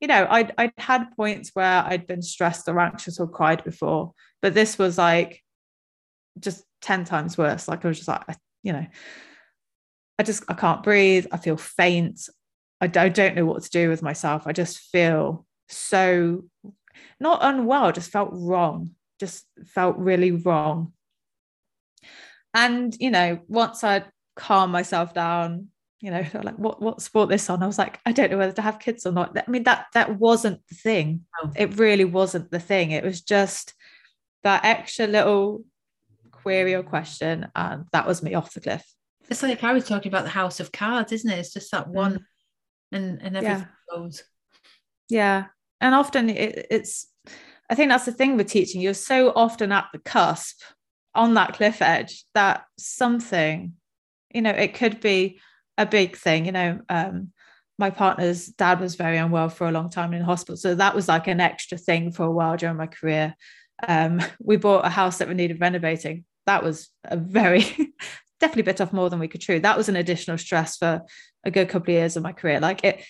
you know I'd, I'd had points where i'd been stressed or anxious or cried before but this was like just 10 times worse. Like i was just like you know i just i can't breathe. I feel faint I don't know what to do with myself. I just feel so not unwell, just felt wrong, just felt really wrong. And, you know, once I'd calm myself down, you know, [LAUGHS] like what what's brought this on? I was like, I don't know whether to have kids or not. I mean, that that wasn't the thing. Oh. It really wasn't the thing. It was just that extra little query or question, and that was me off the cliff. It's like I was talking about the house of cards, isn't it? It's just that one mm and and everything yeah. goes. Yeah. And often it, it's i think that's the thing with teaching. You're so often at the cusp on that cliff edge that something you know it could be a big thing. You know um, my partner's dad was very unwell for a long time in hospital so that was like an extra thing for a while during my career. Um, [LAUGHS] we bought a house that we needed renovating. That was a very [LAUGHS] definitely bit off more than we could chew that was an additional stress for a good couple of years of my career. Like it,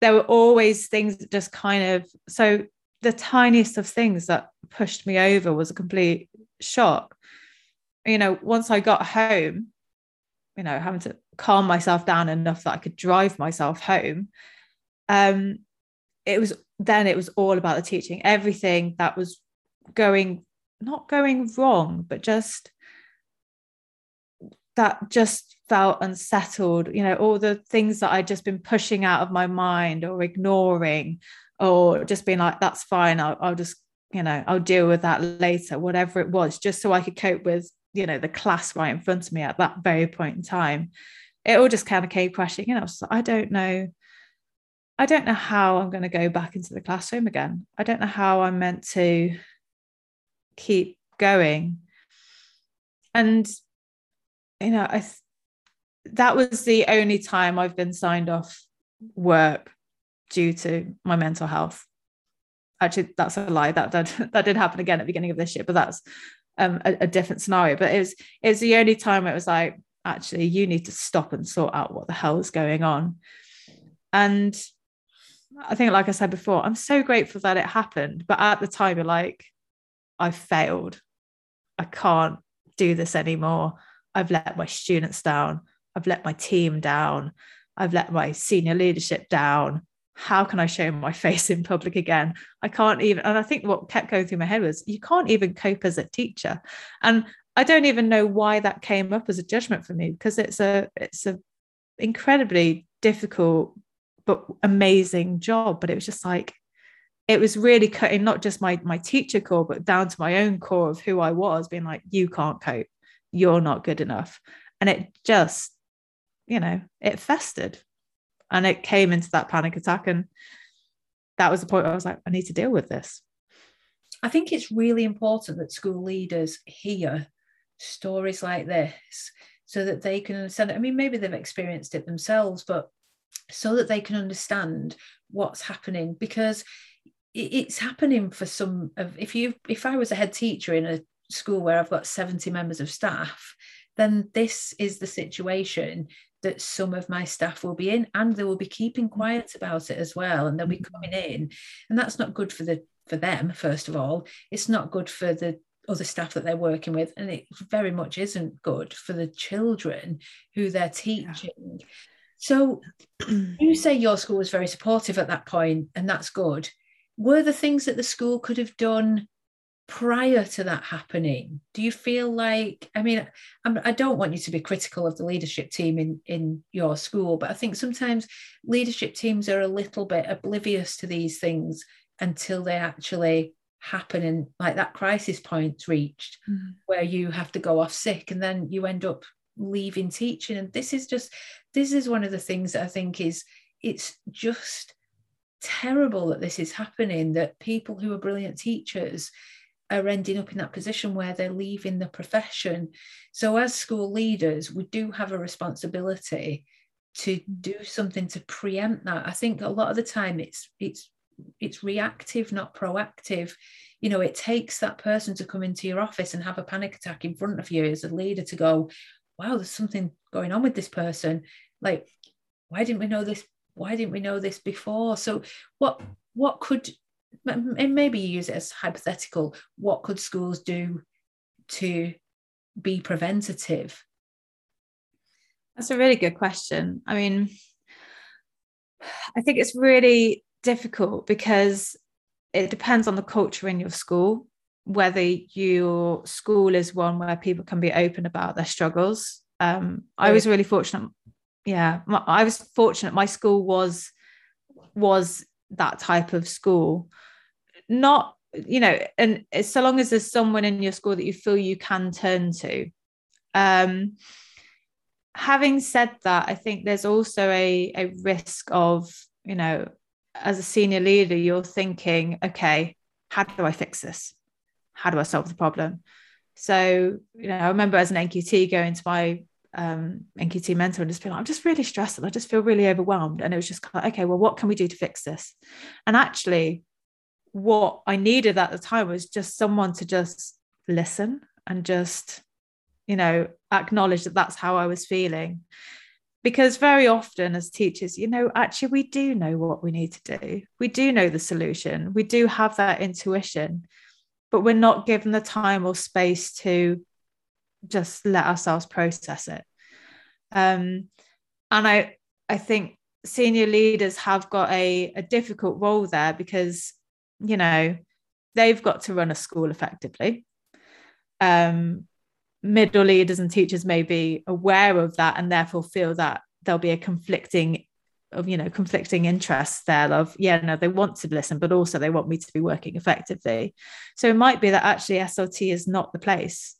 there were always things that just kind of so the tiniest of things that pushed me over was a complete shock. You know, once I got home, you know, having to calm myself down enough that I could drive myself home. Um, it was then it was all about the teaching. Everything that was going not going wrong, but just that just felt unsettled. You know, all the things that I'd just been pushing out of my mind or ignoring, or just being like, that's fine. I'll, I'll just, you know, I'll deal with that later, whatever it was, just so I could cope with, you know, the class right in front of me at that very point in time. It all just kind of came crashing in. I was like, I don't know. I don't know how I'm going to go back into the classroom again. I don't know how I'm meant to keep going. And, you know, I that was the only time I've been signed off work due to my mental health. Actually, that's a lie. That that, [LAUGHS] that did happen again at the beginning of this year, but that's um, a, a different scenario. But it was it was the only time it was like, actually, you need to stop and sort out what the hell is going on. And I think, like I said before, I'm so grateful that it happened. But at the time, you're like, I've failed. I can't do this anymore. I've let my students down. I've let my team down. I've let my senior leadership down. How can I show my [LAUGHS] face in public again? I can't even. And I think what kept going through my head was, you can't even cope as a teacher. And I don't even know why that came up as a judgment for me because it's a it's a incredibly difficult but amazing job. But it was just like it was really cutting not just my my teacher core, but down to my own core of who I was, being like, you can't cope, you're not good enough. And it just, you know, it festered and it came into that panic attack. And that was the point where I was like, I need to deal with this. I think it's really important that school leaders hear stories like this so that they can understand. I mean, maybe they've experienced it themselves, but so that they can understand what's happening because it's happening for some of if you if I was a head teacher in a school where I've got 70 members of staff, then this is the situation that some of my staff will be in and they will be keeping quiet about it as well and they'll be mm-hmm. coming in. And that's not good for the for them first of all. It's not good for the other staff that they're working with and it very much isn't good for the children who they're teaching. Yeah. so [CLEARS THROAT] you say your school was very supportive at that point and that's good. Were the things that the school could have done prior to that happening do you feel like i mean I'm, i do not want you to be critical of the leadership team in in your school but i think sometimes leadership teams are a little bit oblivious to these things until they actually happen and like that crisis point reached mm-hmm. where you have to go off sick and then you end up leaving teaching and this is just this is one of the things that i think is it's just terrible that this is happening that people who are brilliant teachers are ending up in that position where they're leaving the profession. So as school leaders we do have a responsibility to do something to preempt that. I think a lot of the time it's it's it's reactive not proactive. You know it takes that person to come into your office and have a panic attack in front of you as a leader to go wow there's something going on with this person. Like why didn't we know this why didn't we know this before? So what what could and maybe use it as hypothetical what could schools do to be preventative? That's a really good question. I mean i think it's really difficult because it depends on the culture in your school whether your school is one where people can be open about their struggles. Um, i was really fortunate yeah i was fortunate my school was was that type of school. Not you know and so long as there's someone in your school that you feel you can turn to. Um having said that i think there's also a a risk of you know as a senior leader you're thinking okay how do i fix this? How do i solve the problem? So you know i remember as an nqt going to my um, NQT mentor and just being like, I'm just really stressed and I just feel really overwhelmed. And it was just kind of, okay, well, what can we do to fix this? And actually, what I needed at the time was just someone to just listen and just, you know, acknowledge that that's how I was feeling. Because very often, as teachers, you know, actually, we do know what we need to do. We do know the solution. We do have that intuition, but we're not given the time or space to just let ourselves process it. Um, and I I think senior leaders have got a, a difficult role there because you know they've got to run a school effectively. Um, middle leaders and teachers may be aware of that and therefore feel that there'll be a conflicting of you know conflicting interests there of yeah no they want to listen but also they want me to be working effectively so it might be that actually slt is not the place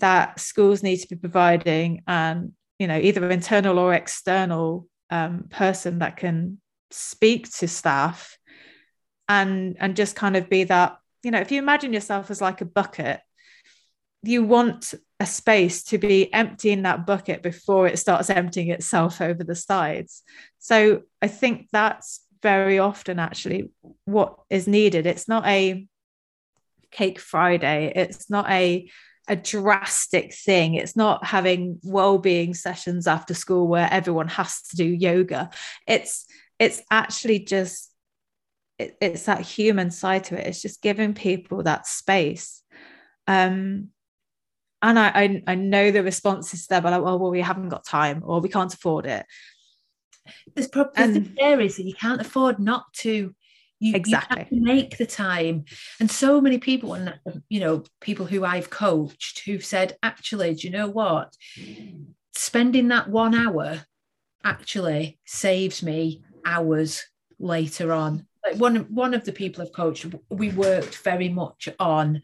that schools need to be providing and you know either internal or external um, person that can speak to staff and and just kind of be that you know if you imagine yourself as like a bucket you want a space to be emptying that bucket before it starts emptying itself over the sides. So i think that's very often actually what is needed. It's not a cake friday. It's not a a drastic thing. It's not having well-being sessions after school where everyone has to do yoga. It's it's actually just it, it's that human side to it. It's just giving people that space. Um, and I, I, I know the responses there, but like, well, well, we haven't got time or we can't afford it. There's probably and, there is that you can't afford not to you, exactly you make the time. And so many people, and you know, people who I've coached who've said, actually, do you know what? Spending that one hour actually saves me hours later on. Like one, one of the people I've coached, we worked very much on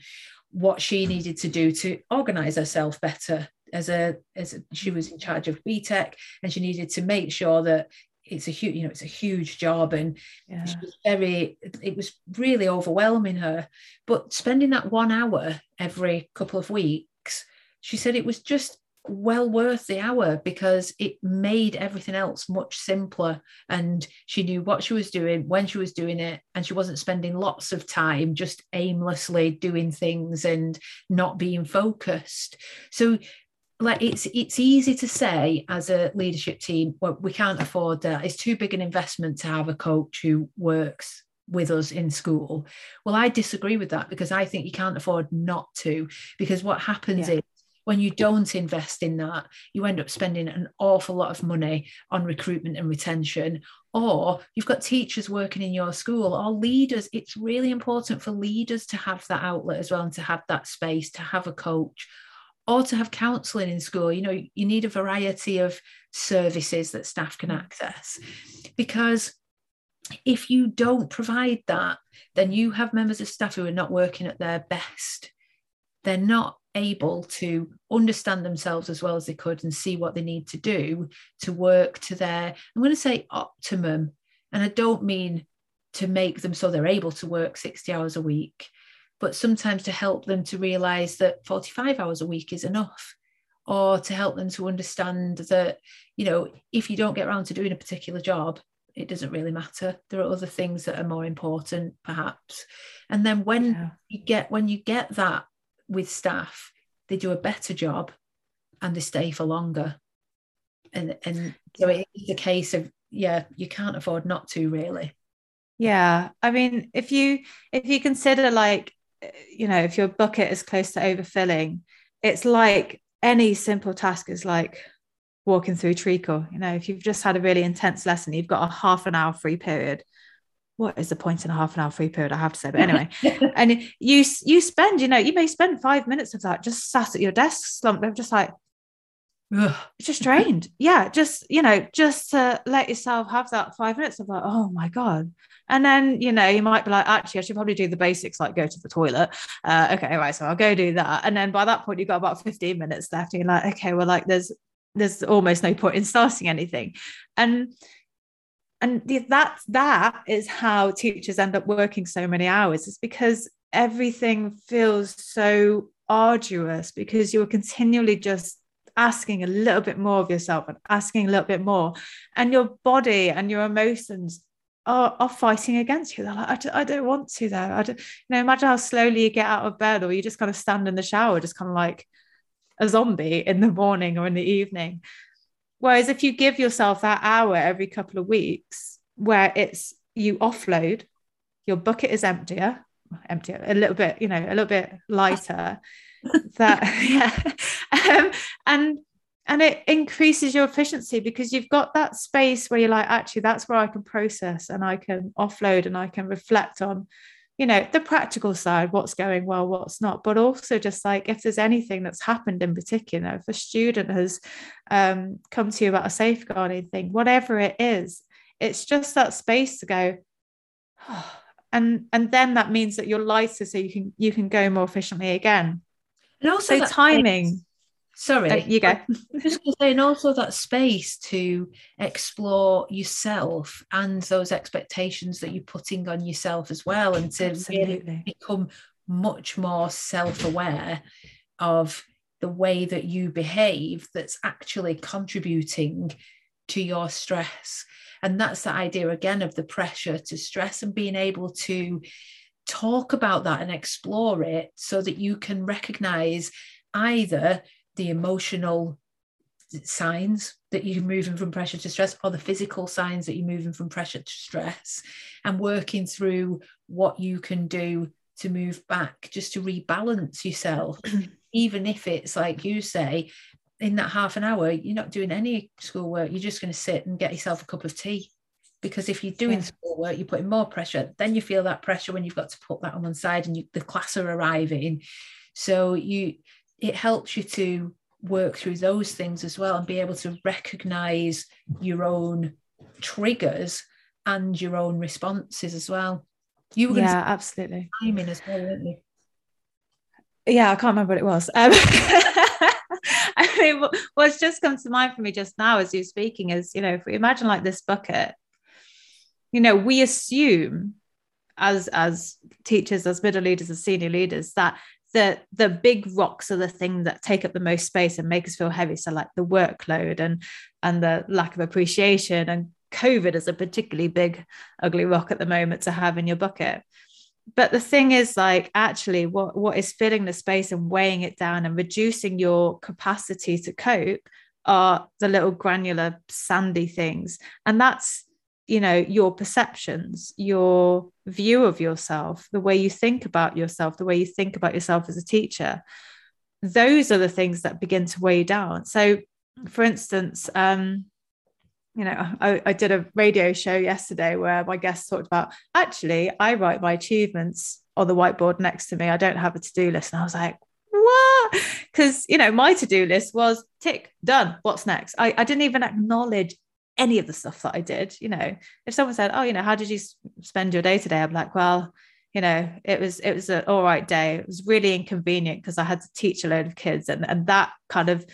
what she needed to do to organize herself better as a as a, she was in charge of BTEC and she needed to make sure that it's a huge you know it's a huge job and yeah. she was very it was really overwhelming her but spending that one hour every couple of weeks she said it was just well worth the hour because it made everything else much simpler and she knew what she was doing when she was doing it and she wasn't spending lots of time just aimlessly doing things and not being focused so like it's it's easy to say as a leadership team well we can't afford that. It's too big an investment to have a coach who works with us in school. Well i disagree with that because i think you can't afford not to because what happens yeah. is when you don't invest in that you end up spending an awful lot of money on recruitment and retention or you've got teachers working in your school or leaders. It's really important for leaders to have that outlet as well and to have that space to have a coach or to have counselling in school. You know, you need a variety of services that staff can access because if you don't provide that, then you have members of staff who are not working at their best. They're not able to understand themselves as well as they could and see what they need to do to work to their, I'm going to say optimum. And I don't mean to make them so they're able to work 60 hours a week but sometimes to help them to realize that 45 hours a week is enough. Or to help them to understand that you know if you don't get around to doing a particular job it doesn't really matter. There are other things that are more important perhaps. And then when yeah. you get when you get that with staff they do a better job and they stay for longer. And and so it's a case of yeah you can't afford not to really. Yeah. I mean if you if you consider like you know, if your bucket is close to overfilling, it's like any simple task is like walking through treacle. You know, if you've just had a really intense lesson, you've got a half an hour free period. What is the point in a half an hour free period? I have to say, but [LAUGHS] anyway, and you you spend, you know, you may spend five minutes of that just sat at your desk slumped. I'm just like, Ugh. just drained. Yeah, just you know, just to let yourself have that five minutes of like, oh my god, and then, you know, you might be like, actually, I should probably do the basics, like go to the toilet. Uh, okay, right. So I'll go do that. And then by that point, you've got about 15 minutes left. And you're like, okay, well, like there's there's almost no point in starting anything. And and that that is how teachers end up working so many hours. It's because everything feels so arduous because you're continually just asking a little bit more of yourself and asking a little bit more and your body and your emotions are, are fighting against you. They're like, I, do, I don't want to though. I don't, you know, imagine how slowly you get out of bed or you just kind of stand in the shower, just kind of like a zombie in the morning or in the evening. Whereas if you give yourself that hour every couple of weeks where it's you offload, your bucket is emptier, emptier, a little bit, you know, a little bit lighter. [LAUGHS] that [LAUGHS] yeah. Um, and and it increases your efficiency because you've got that space where you're like actually that's where i can process and i can offload and i can reflect on you know the practical side what's going well what's not. But also just like if there's anything that's happened in particular if a student has um, come to you about a safeguarding thing whatever it is it's just that space to go oh, [SIGHS] and and then that means that you're lighter so you can you can go more efficiently again. And also so timing. space, sorry. Uh, you go. I just to say and also that space to explore yourself and those expectations that you're putting on yourself as well and to really become much more self-aware of the way that you behave that's actually contributing to your stress. And that's the idea again of the pressure to stress and being able to talk about that and explore it so that you can recognize either the emotional signs that you're moving from pressure to stress or the physical signs that you're moving from pressure to stress and working through what you can do to move back just to rebalance yourself [CLEARS THROAT] even if it's like you say in that half an hour, you're not doing any schoolwork. You're just going to sit and get yourself a cup of tea. Because if you're doing yeah. schoolwork, you're putting more pressure. Then you feel that pressure when you've got to put that on one side and you, the class are arriving. So you, it helps you to work through those things as well and be able to recognize your own triggers and your own responses as well. You were yeah, absolutely timing as well, weren't you? Yeah, I can't remember what it was. Um, [LAUGHS] I mean, what's just come to mind for me just now as you're speaking is, you know, if we imagine like this bucket, you know, we assume as as teachers, as middle leaders, as senior leaders, that the the big rocks are the things that take up the most space and make us feel heavy. So like the workload and and the lack of appreciation. And COVID is a particularly big ugly rock at the moment to have in your bucket. But the thing is like actually what what is filling the space and weighing it down and reducing your capacity to cope are the little granular sandy things. And that's you know your perceptions your view of yourself the way you think about yourself the way you think about yourself as a teacher those are the things that begin to weigh down so for instance um you know, I, I, did a radio show yesterday where my guest talked about actually, I write my achievements on the whiteboard next to me. I don't have a to do list. And I was like, what? Because, you know, my to do list was tick, done. What's next? I, I didn't even acknowledge any of the stuff that I did. You know, if someone said, oh, you know, how did you spend your day today? I'm like, well, you know, it was it was an all right day. It was really inconvenient because I had to teach a load of kids, and and that kind of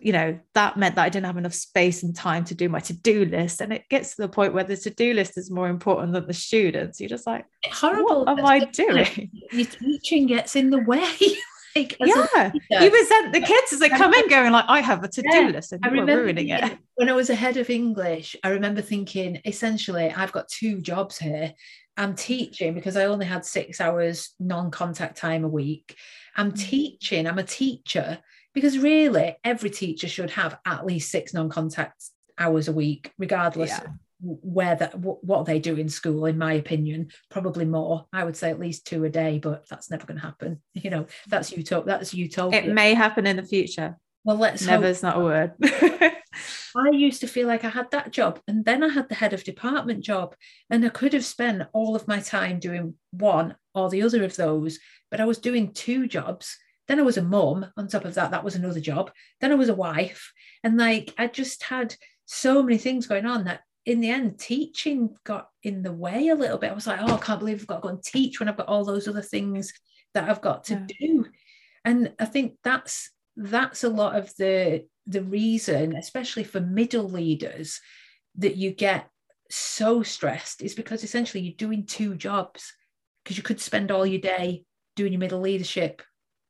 you know that meant that i didn't have enough space and time to do my to-do list and it gets to the point where the to-do list is more important than the students you're just like horrible what am i doing your teaching gets in the way [LAUGHS] like, yeah. you resent the kids as they come in going like i have a to-do yeah, list and you're ruining it. when i was a head of english i remember thinking essentially i've got two jobs here. I'm teaching because i only had six hours non-contact time a week. I'm mm. teaching. I'm a teacher because really every teacher should have at least six non-contact hours a week regardless yeah. Where that what they do in school in my opinion probably more i would say at least two a day but that's never going to happen [LAUGHS] you know that's mm. utopia that's utopia it may happen in the future well let's never is not a word [LAUGHS] I used to feel like I had that job and then I had the head of department job and I could have spent all of my time doing one or the other of those but I was doing two jobs then I was a mum on top of that. That was another job. Then I was a wife. And like I just had so many things going on that in the end, teaching got in the way a little bit. I was like, oh, I can't believe I've got to go and teach when I've got all those other things that I've got to yeah. do. And I think that's that's a lot of the the reason, especially for middle leaders, that you get so stressed is because essentially you're doing two jobs because you could spend all your day doing your middle leadership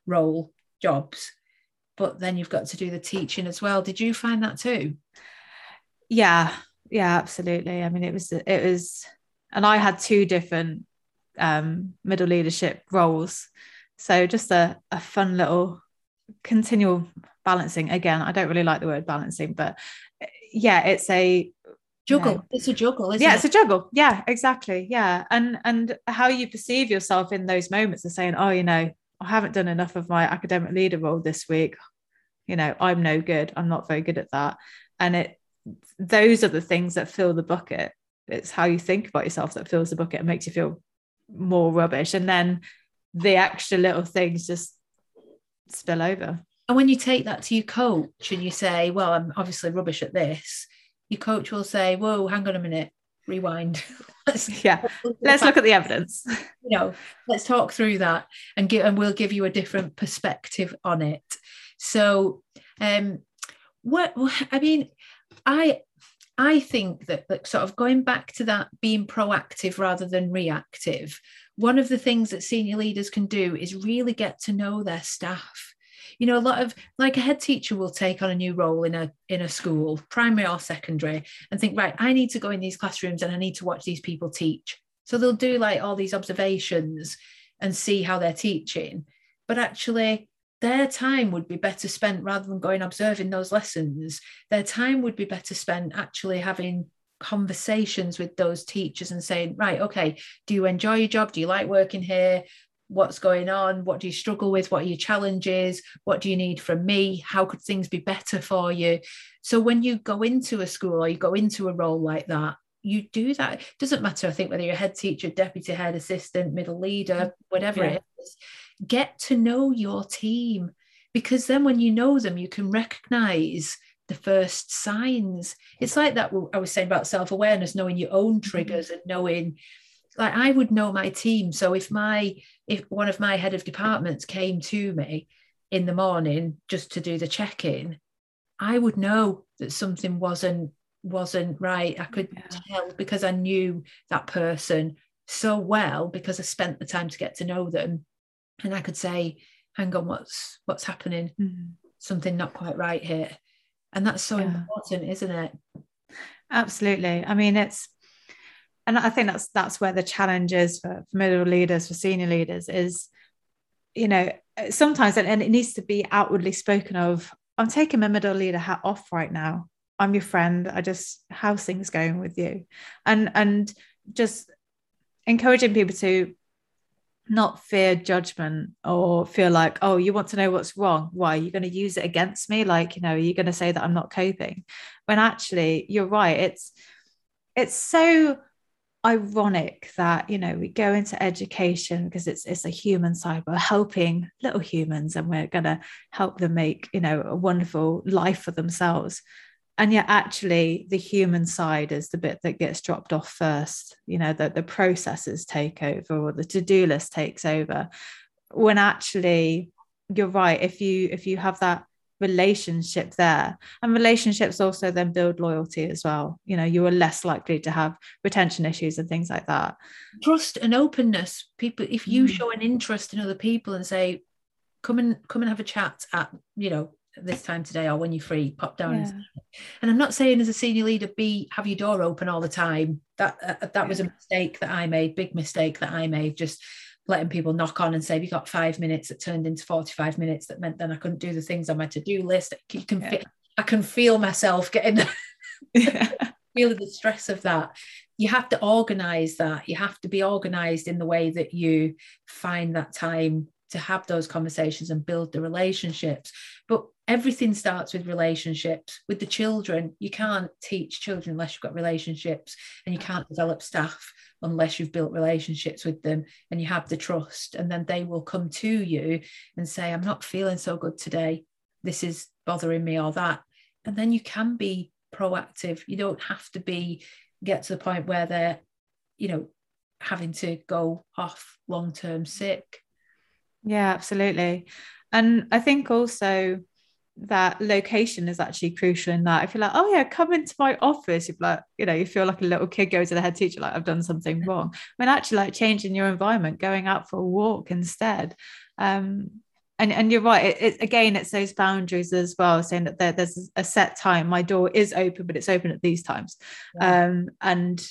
role jobs but then you've got to do the teaching as well did you find that too yeah yeah absolutely. I mean it was it was and i had two different um, middle leadership roles. So just a, a fun little continual balancing. Again i don't really like the word balancing but yeah it's a juggle. you know, it's a juggle yeah it? it's a juggle. Yeah exactly. Yeah. And and how you perceive yourself in those moments of saying oh you know I haven't done enough of my academic leader role this week. you know i'm no good. I'm not very good at that. And it those are the things that fill the bucket. It's how you think about yourself that fills the bucket and makes you feel more rubbish. And then the extra little things just spill over. And when you take that to your coach and you say well i'm obviously rubbish at this your coach will say whoa hang on a minute rewind. [LAUGHS] Let's, [LAUGHS] yeah. Let's look at the evidence. [LAUGHS] You know let's talk through that and give and we'll give you a different perspective on it. So um what i mean i i think that, sort of going back to that being proactive rather than reactive one of the things that senior leaders can do is really get to know their staff. You know a lot of like a head teacher will take on a new role in a in a school primary or secondary and think right i need to go in these classrooms and i need to watch these people teach. So they'll do like all these observations and see how they're teaching. But actually their time would be better spent rather than going observing those lessons. Their time would be better spent actually having conversations with those teachers and saying right okay do you enjoy your job? Do you like working here? What's going on? What do you struggle with? What are your challenges? What do you need from me? How could things be better for you? So when you go into a school or you go into a role like that you do that. It doesn't matter i think whether you're head teacher deputy head assistant middle leader mm-hmm. whatever yeah. it is get to know your team because then when you know them you can recognize the first signs it's like that i was saying about self-awareness knowing your own mm-hmm. triggers and knowing like I would know my team. So if my if one of my head of departments came to me in the morning just to do the check-in, I would know that something wasn't wasn't right. I could yeah. tell because I knew that person so well because I spent the time to get to know them. And I could say, hang on, what's what's happening? Mm-hmm. Something not quite right here. And that's so yeah. important, isn't it? Absolutely. I mean, it's and I think that's that's where the challenge is for, for middle leaders, for senior leaders, is you know sometimes and it needs to be outwardly spoken of. I'm taking my middle leader hat off right now. I'm your friend. I just how's things going with you, and and just encouraging people to not fear judgment or feel like oh you want to know what's wrong? Why are you're going to use it against me? Like you know are you're going to say that i'm not coping? When actually you're right it's it's so ironic that you know we go into education because it's it's a human side we're helping little humans and we're going to help them make you know a wonderful life for themselves and yet actually the human side is the bit that gets dropped off first you know that the processes take over or the to-do list takes over. When actually you're right if you if you have that relationship there and relationships also then build loyalty as well. You know you are less likely to have retention issues and things like that. Trust and openness. People if you mm. show an interest in other people and say come and come and have a chat at you know this time today or when you're free pop down yeah. and i'm not saying as a senior leader be have your door open all the time that uh, that yeah. was a mistake that i made big mistake that i made just letting people knock on and say, "We got five minutes?" That turned into forty-five minutes. That meant then I couldn't do the things on my to-do list. You can, yeah. feel, I can feel myself getting [LAUGHS] yeah. feeling the stress of that. You have to organize that. You have to be organized in the way that you find that time to have those conversations and build the relationships. But everything starts with relationships with the children. You can't teach children unless you've got relationships, and you can't develop staff unless you've built relationships with them and you have the trust. And then they will come to you and say, I'm not feeling so good today. This is bothering me or that. And then you can be proactive. You don't have to be get to the point where they're, you know, having to go off long term sick. Yeah, absolutely. And I think also that location is actually crucial in that. If you're like, oh yeah, come into my office, you're like, you know, you feel like a little kid goes to the head teacher, like I've done something wrong. When actually like changing your environment, going out for a walk instead. Um, and, and you're right. It, it, again, it's those boundaries as well, saying that there, there's a set time. My door is open, but it's open at these times, yeah. um, and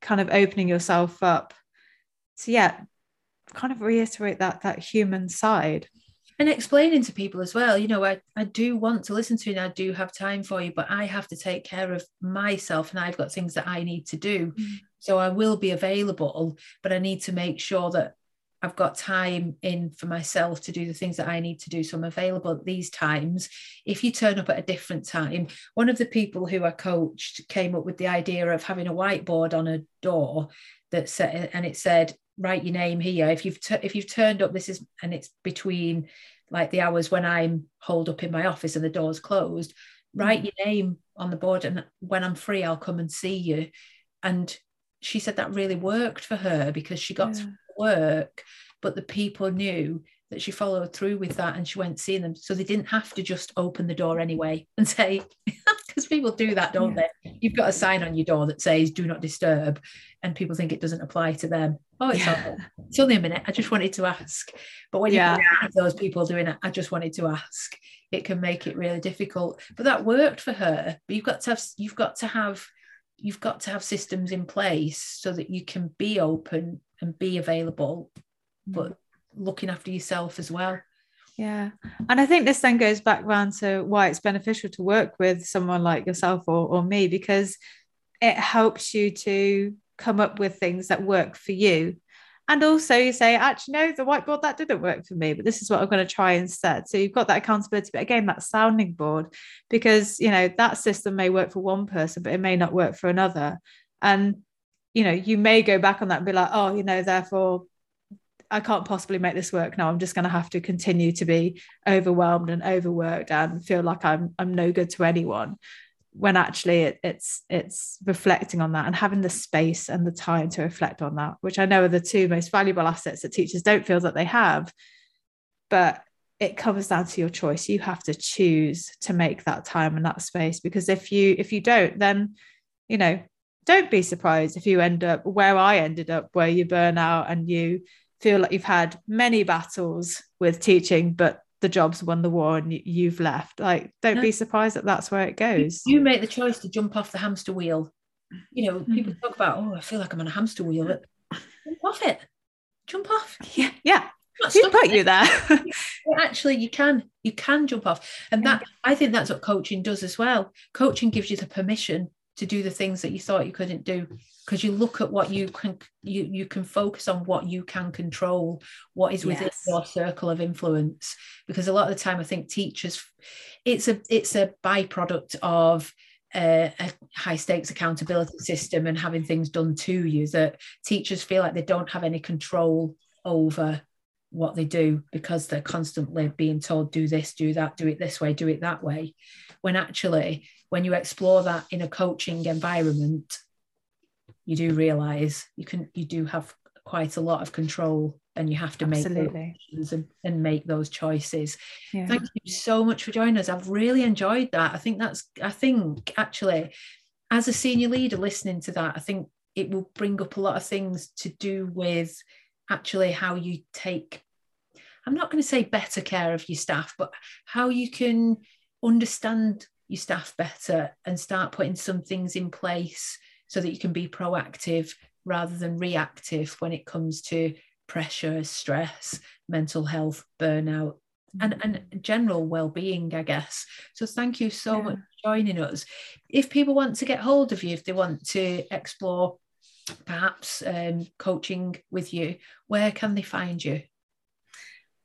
kind of opening yourself up. So yeah, kind of reiterate that that human side and explaining to people as well you know I, I do want to listen to you and i do have time for you but i have to take care of myself and i've got things that i need to do mm. so i will be available but i need to make sure that I've got time in for myself to do the things that I need to do. So I'm available at these times. If you turn up at a different time, one of the people who I coached came up with the idea of having a whiteboard on a door that said, and it said, write your name here. If you've t- if you've turned up, this is and it's between like the hours when I'm holed up in my office and the door's closed. Write mm. your name on the board, and when I'm free, I'll come and see you. And she said that really worked for her because she got yeah. to work, but the people knew that she followed through with that and she went seeing them. So they didn't have to just open the door anyway and [LAUGHS] say, because people do that, don't yeah. they? You've got a sign on your door that says do not disturb, and people think it doesn't apply to them. Oh, it's, yeah. it's only a minute. I just wanted to ask. But when you have those people doing it, I just wanted to ask, it can make it really difficult. But that worked for her. But you've got to have you've got to have you've got to have systems in place so that you can be open and be available, mm. but looking after yourself as well. Yeah. And I think this then goes back round to why it's beneficial to work with someone like yourself or, or me, because it helps you to come up with things that work for you. And also you say, actually, no, the whiteboard that didn't work for me, but this is what I'm going to try instead. So you've got that accountability, but again, that sounding board, because you know that system may work for one person, but it may not work for another. And you know, you may go back on that and be like, oh, you know, therefore I can't possibly make this work now. I'm just going to have to continue to be overwhelmed and overworked and feel like I'm I'm no good to anyone. When actually it, it's it's reflecting on that and having the space and the time to reflect on that, which I know are the two most valuable assets that teachers don't feel that they have. But it comes down to your choice. You have to choose to make that time and that space because if you if you don't, then you know don't be surprised if you end up where I ended up, where you burn out and you feel like you've had many battles with teaching, but the job's won the war and you've left. Like, don't no. be surprised that that's where it goes. You make the choice to jump off the hamster wheel. You know, mm. people talk about, oh, I feel like I'm on a hamster wheel. But jump off it. Jump off. [LAUGHS] Yeah, yeah. Who put you there? [LAUGHS] Actually, you can. You can jump off, and that I think that's what coaching does as well. Coaching gives you the permission to do the things that you thought you couldn't do because you look at what you can you you can focus on what you can control what is within yes. your circle of influence because a lot of the time i think teachers it's a it's a byproduct of a, a high stakes accountability system and having things done to you that teachers feel like they don't have any control over what they do because they're constantly being told do this do that do it this way do it that way when actually when you explore that in a coaching environment you do realize you can you do have quite a lot of control and you have to Absolutely. make and, and, make those choices yeah. thank you so much for joining us i've really enjoyed that i think that's i think actually as a senior leader listening to that i think it will bring up a lot of things to do with actually how you take i'm not going to say better care of your staff but how you can understand your staff better and start putting some things in place so that you can be proactive rather than reactive when it comes to pressure stress mental health burnout and, and general well-being i guess so thank you so yeah. much for joining us if people want to get hold of you if they want to explore perhaps um, coaching with you, where can they find you?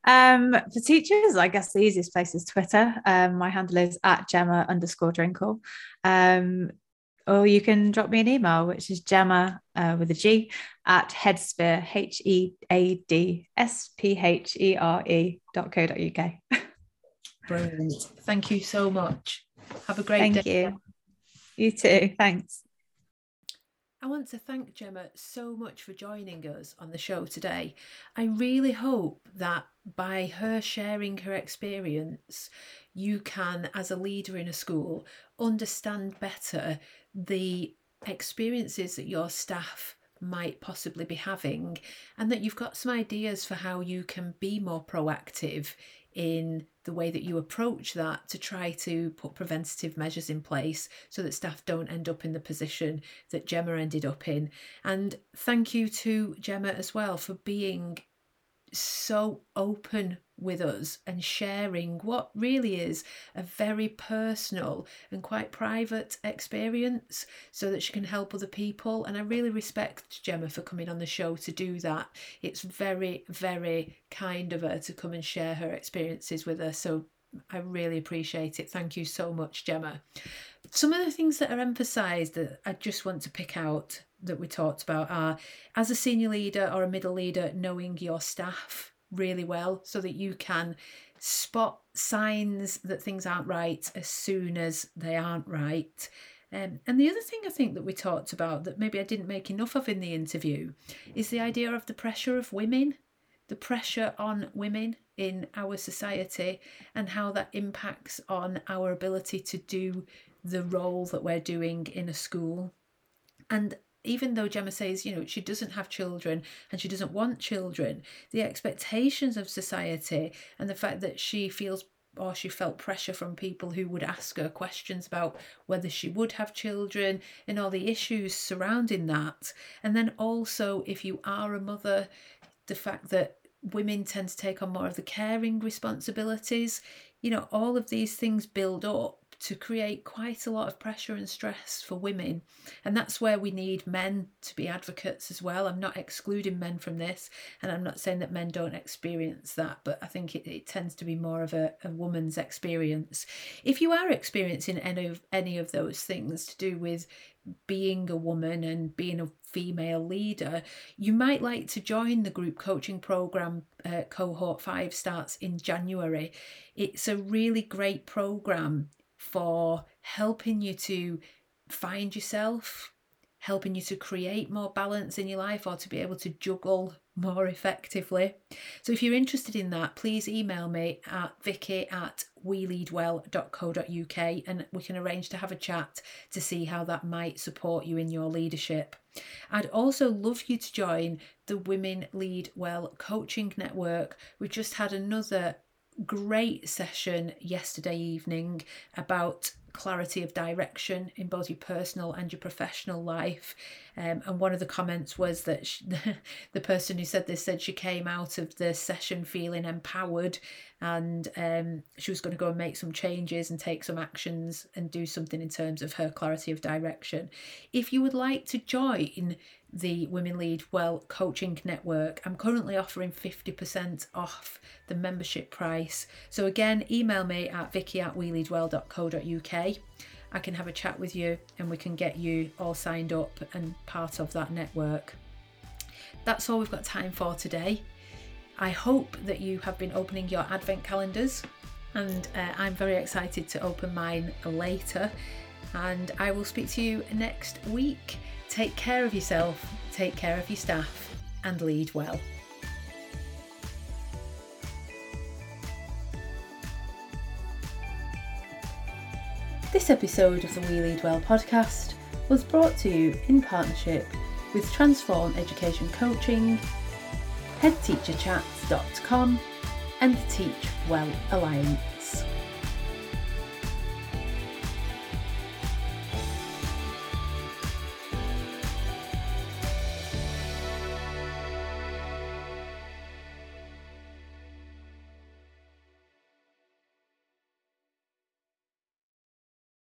Um, for teachers, I guess the easiest place is Twitter. Um, my handle is at Gemma underscore Drinkall. Um, or you can drop me an email, which is Gemma uh, with a G at headsphere, H E A D S P H E R E dot co dot UK. Brilliant. Thank you so much. Have a great Thank day. Thank you. You too. Thanks. I want to thank Gemma so much for joining us on the show today. I really hope that by her sharing her experience, you can, as a leader in a school, understand better the experiences that your staff might possibly be having, and that you've got some ideas for how you can be more proactive in the way that you approach that to try to put preventative measures in place so that staff don't end up in the position that Gemma ended up in. And thank you to Gemma as well for being so open with us and sharing what really is a very personal and quite private experience so that she can help other people. And I really respect Gemma for coming on the show to do that. It's very, very kind of her to come and share her experiences with us. So I really appreciate it. Thank you so much, Gemma. Some of the things that are emphasised that I just want to pick out that we talked about are as a senior leader or a middle leader, knowing your staff really well so that you can spot signs that things aren't right as soon as they aren't right. Um, and the other thing I think that we talked about that maybe I didn't make enough of in the interview is the idea of the pressure of women, the pressure on women in our society, and how that impacts on our ability to do the role that we're doing in a school. And even though Gemma says, you know, she doesn't have children and she doesn't want children, the expectations of society and the fact that she feels or she felt pressure from people who would ask her questions about whether she would have children and all the issues surrounding that. And then also, if you are a mother, the fact that women tend to take on more of the caring responsibilities, you know, all of these things build up to create quite a lot of pressure and stress for women. And that's where we need men to be advocates as well. I'm not excluding men from this, and I'm not saying that men don't experience that, but I think it, it tends to be more of a, a woman's experience. If you are experiencing any of any of those things to do with being a woman and being a female leader, you might like to join the group coaching program. Uh, cohort 5 starts in January. It's a really great program for helping you to find yourself, helping you to create more balance in your life or to be able to juggle more effectively. So if you're interested in that, please email me at vicki at weleadwell.co.uk and we can arrange to have a chat to see how that might support you in your leadership. I'd also love you to join the Women Lead Well Coaching Network. We've just had another great session yesterday evening about clarity of direction in both your personal and your professional life. Um, and one of the comments was that she, [LAUGHS] the person who said this said she came out of the session feeling empowered and um, she was going to go and make some changes and take some actions and do something in terms of her clarity of direction. If you would like to join the Women Lead Well Coaching Network, I'm currently offering 50% off the membership price. So again, email me at vicki at weleadwell.co.uk. I can have a chat with you and we can get you all signed up and part of that network. That's all we've got time for today. I hope that you have been opening your advent calendars, and uh, I'm very excited to open mine later. And I will speak to you next week. Take care of yourself, take care of your staff, and lead well. This episode of the We Lead Well podcast was brought to you in partnership with Transform Education Coaching headteacherchats.com and the Teach Well Alliance.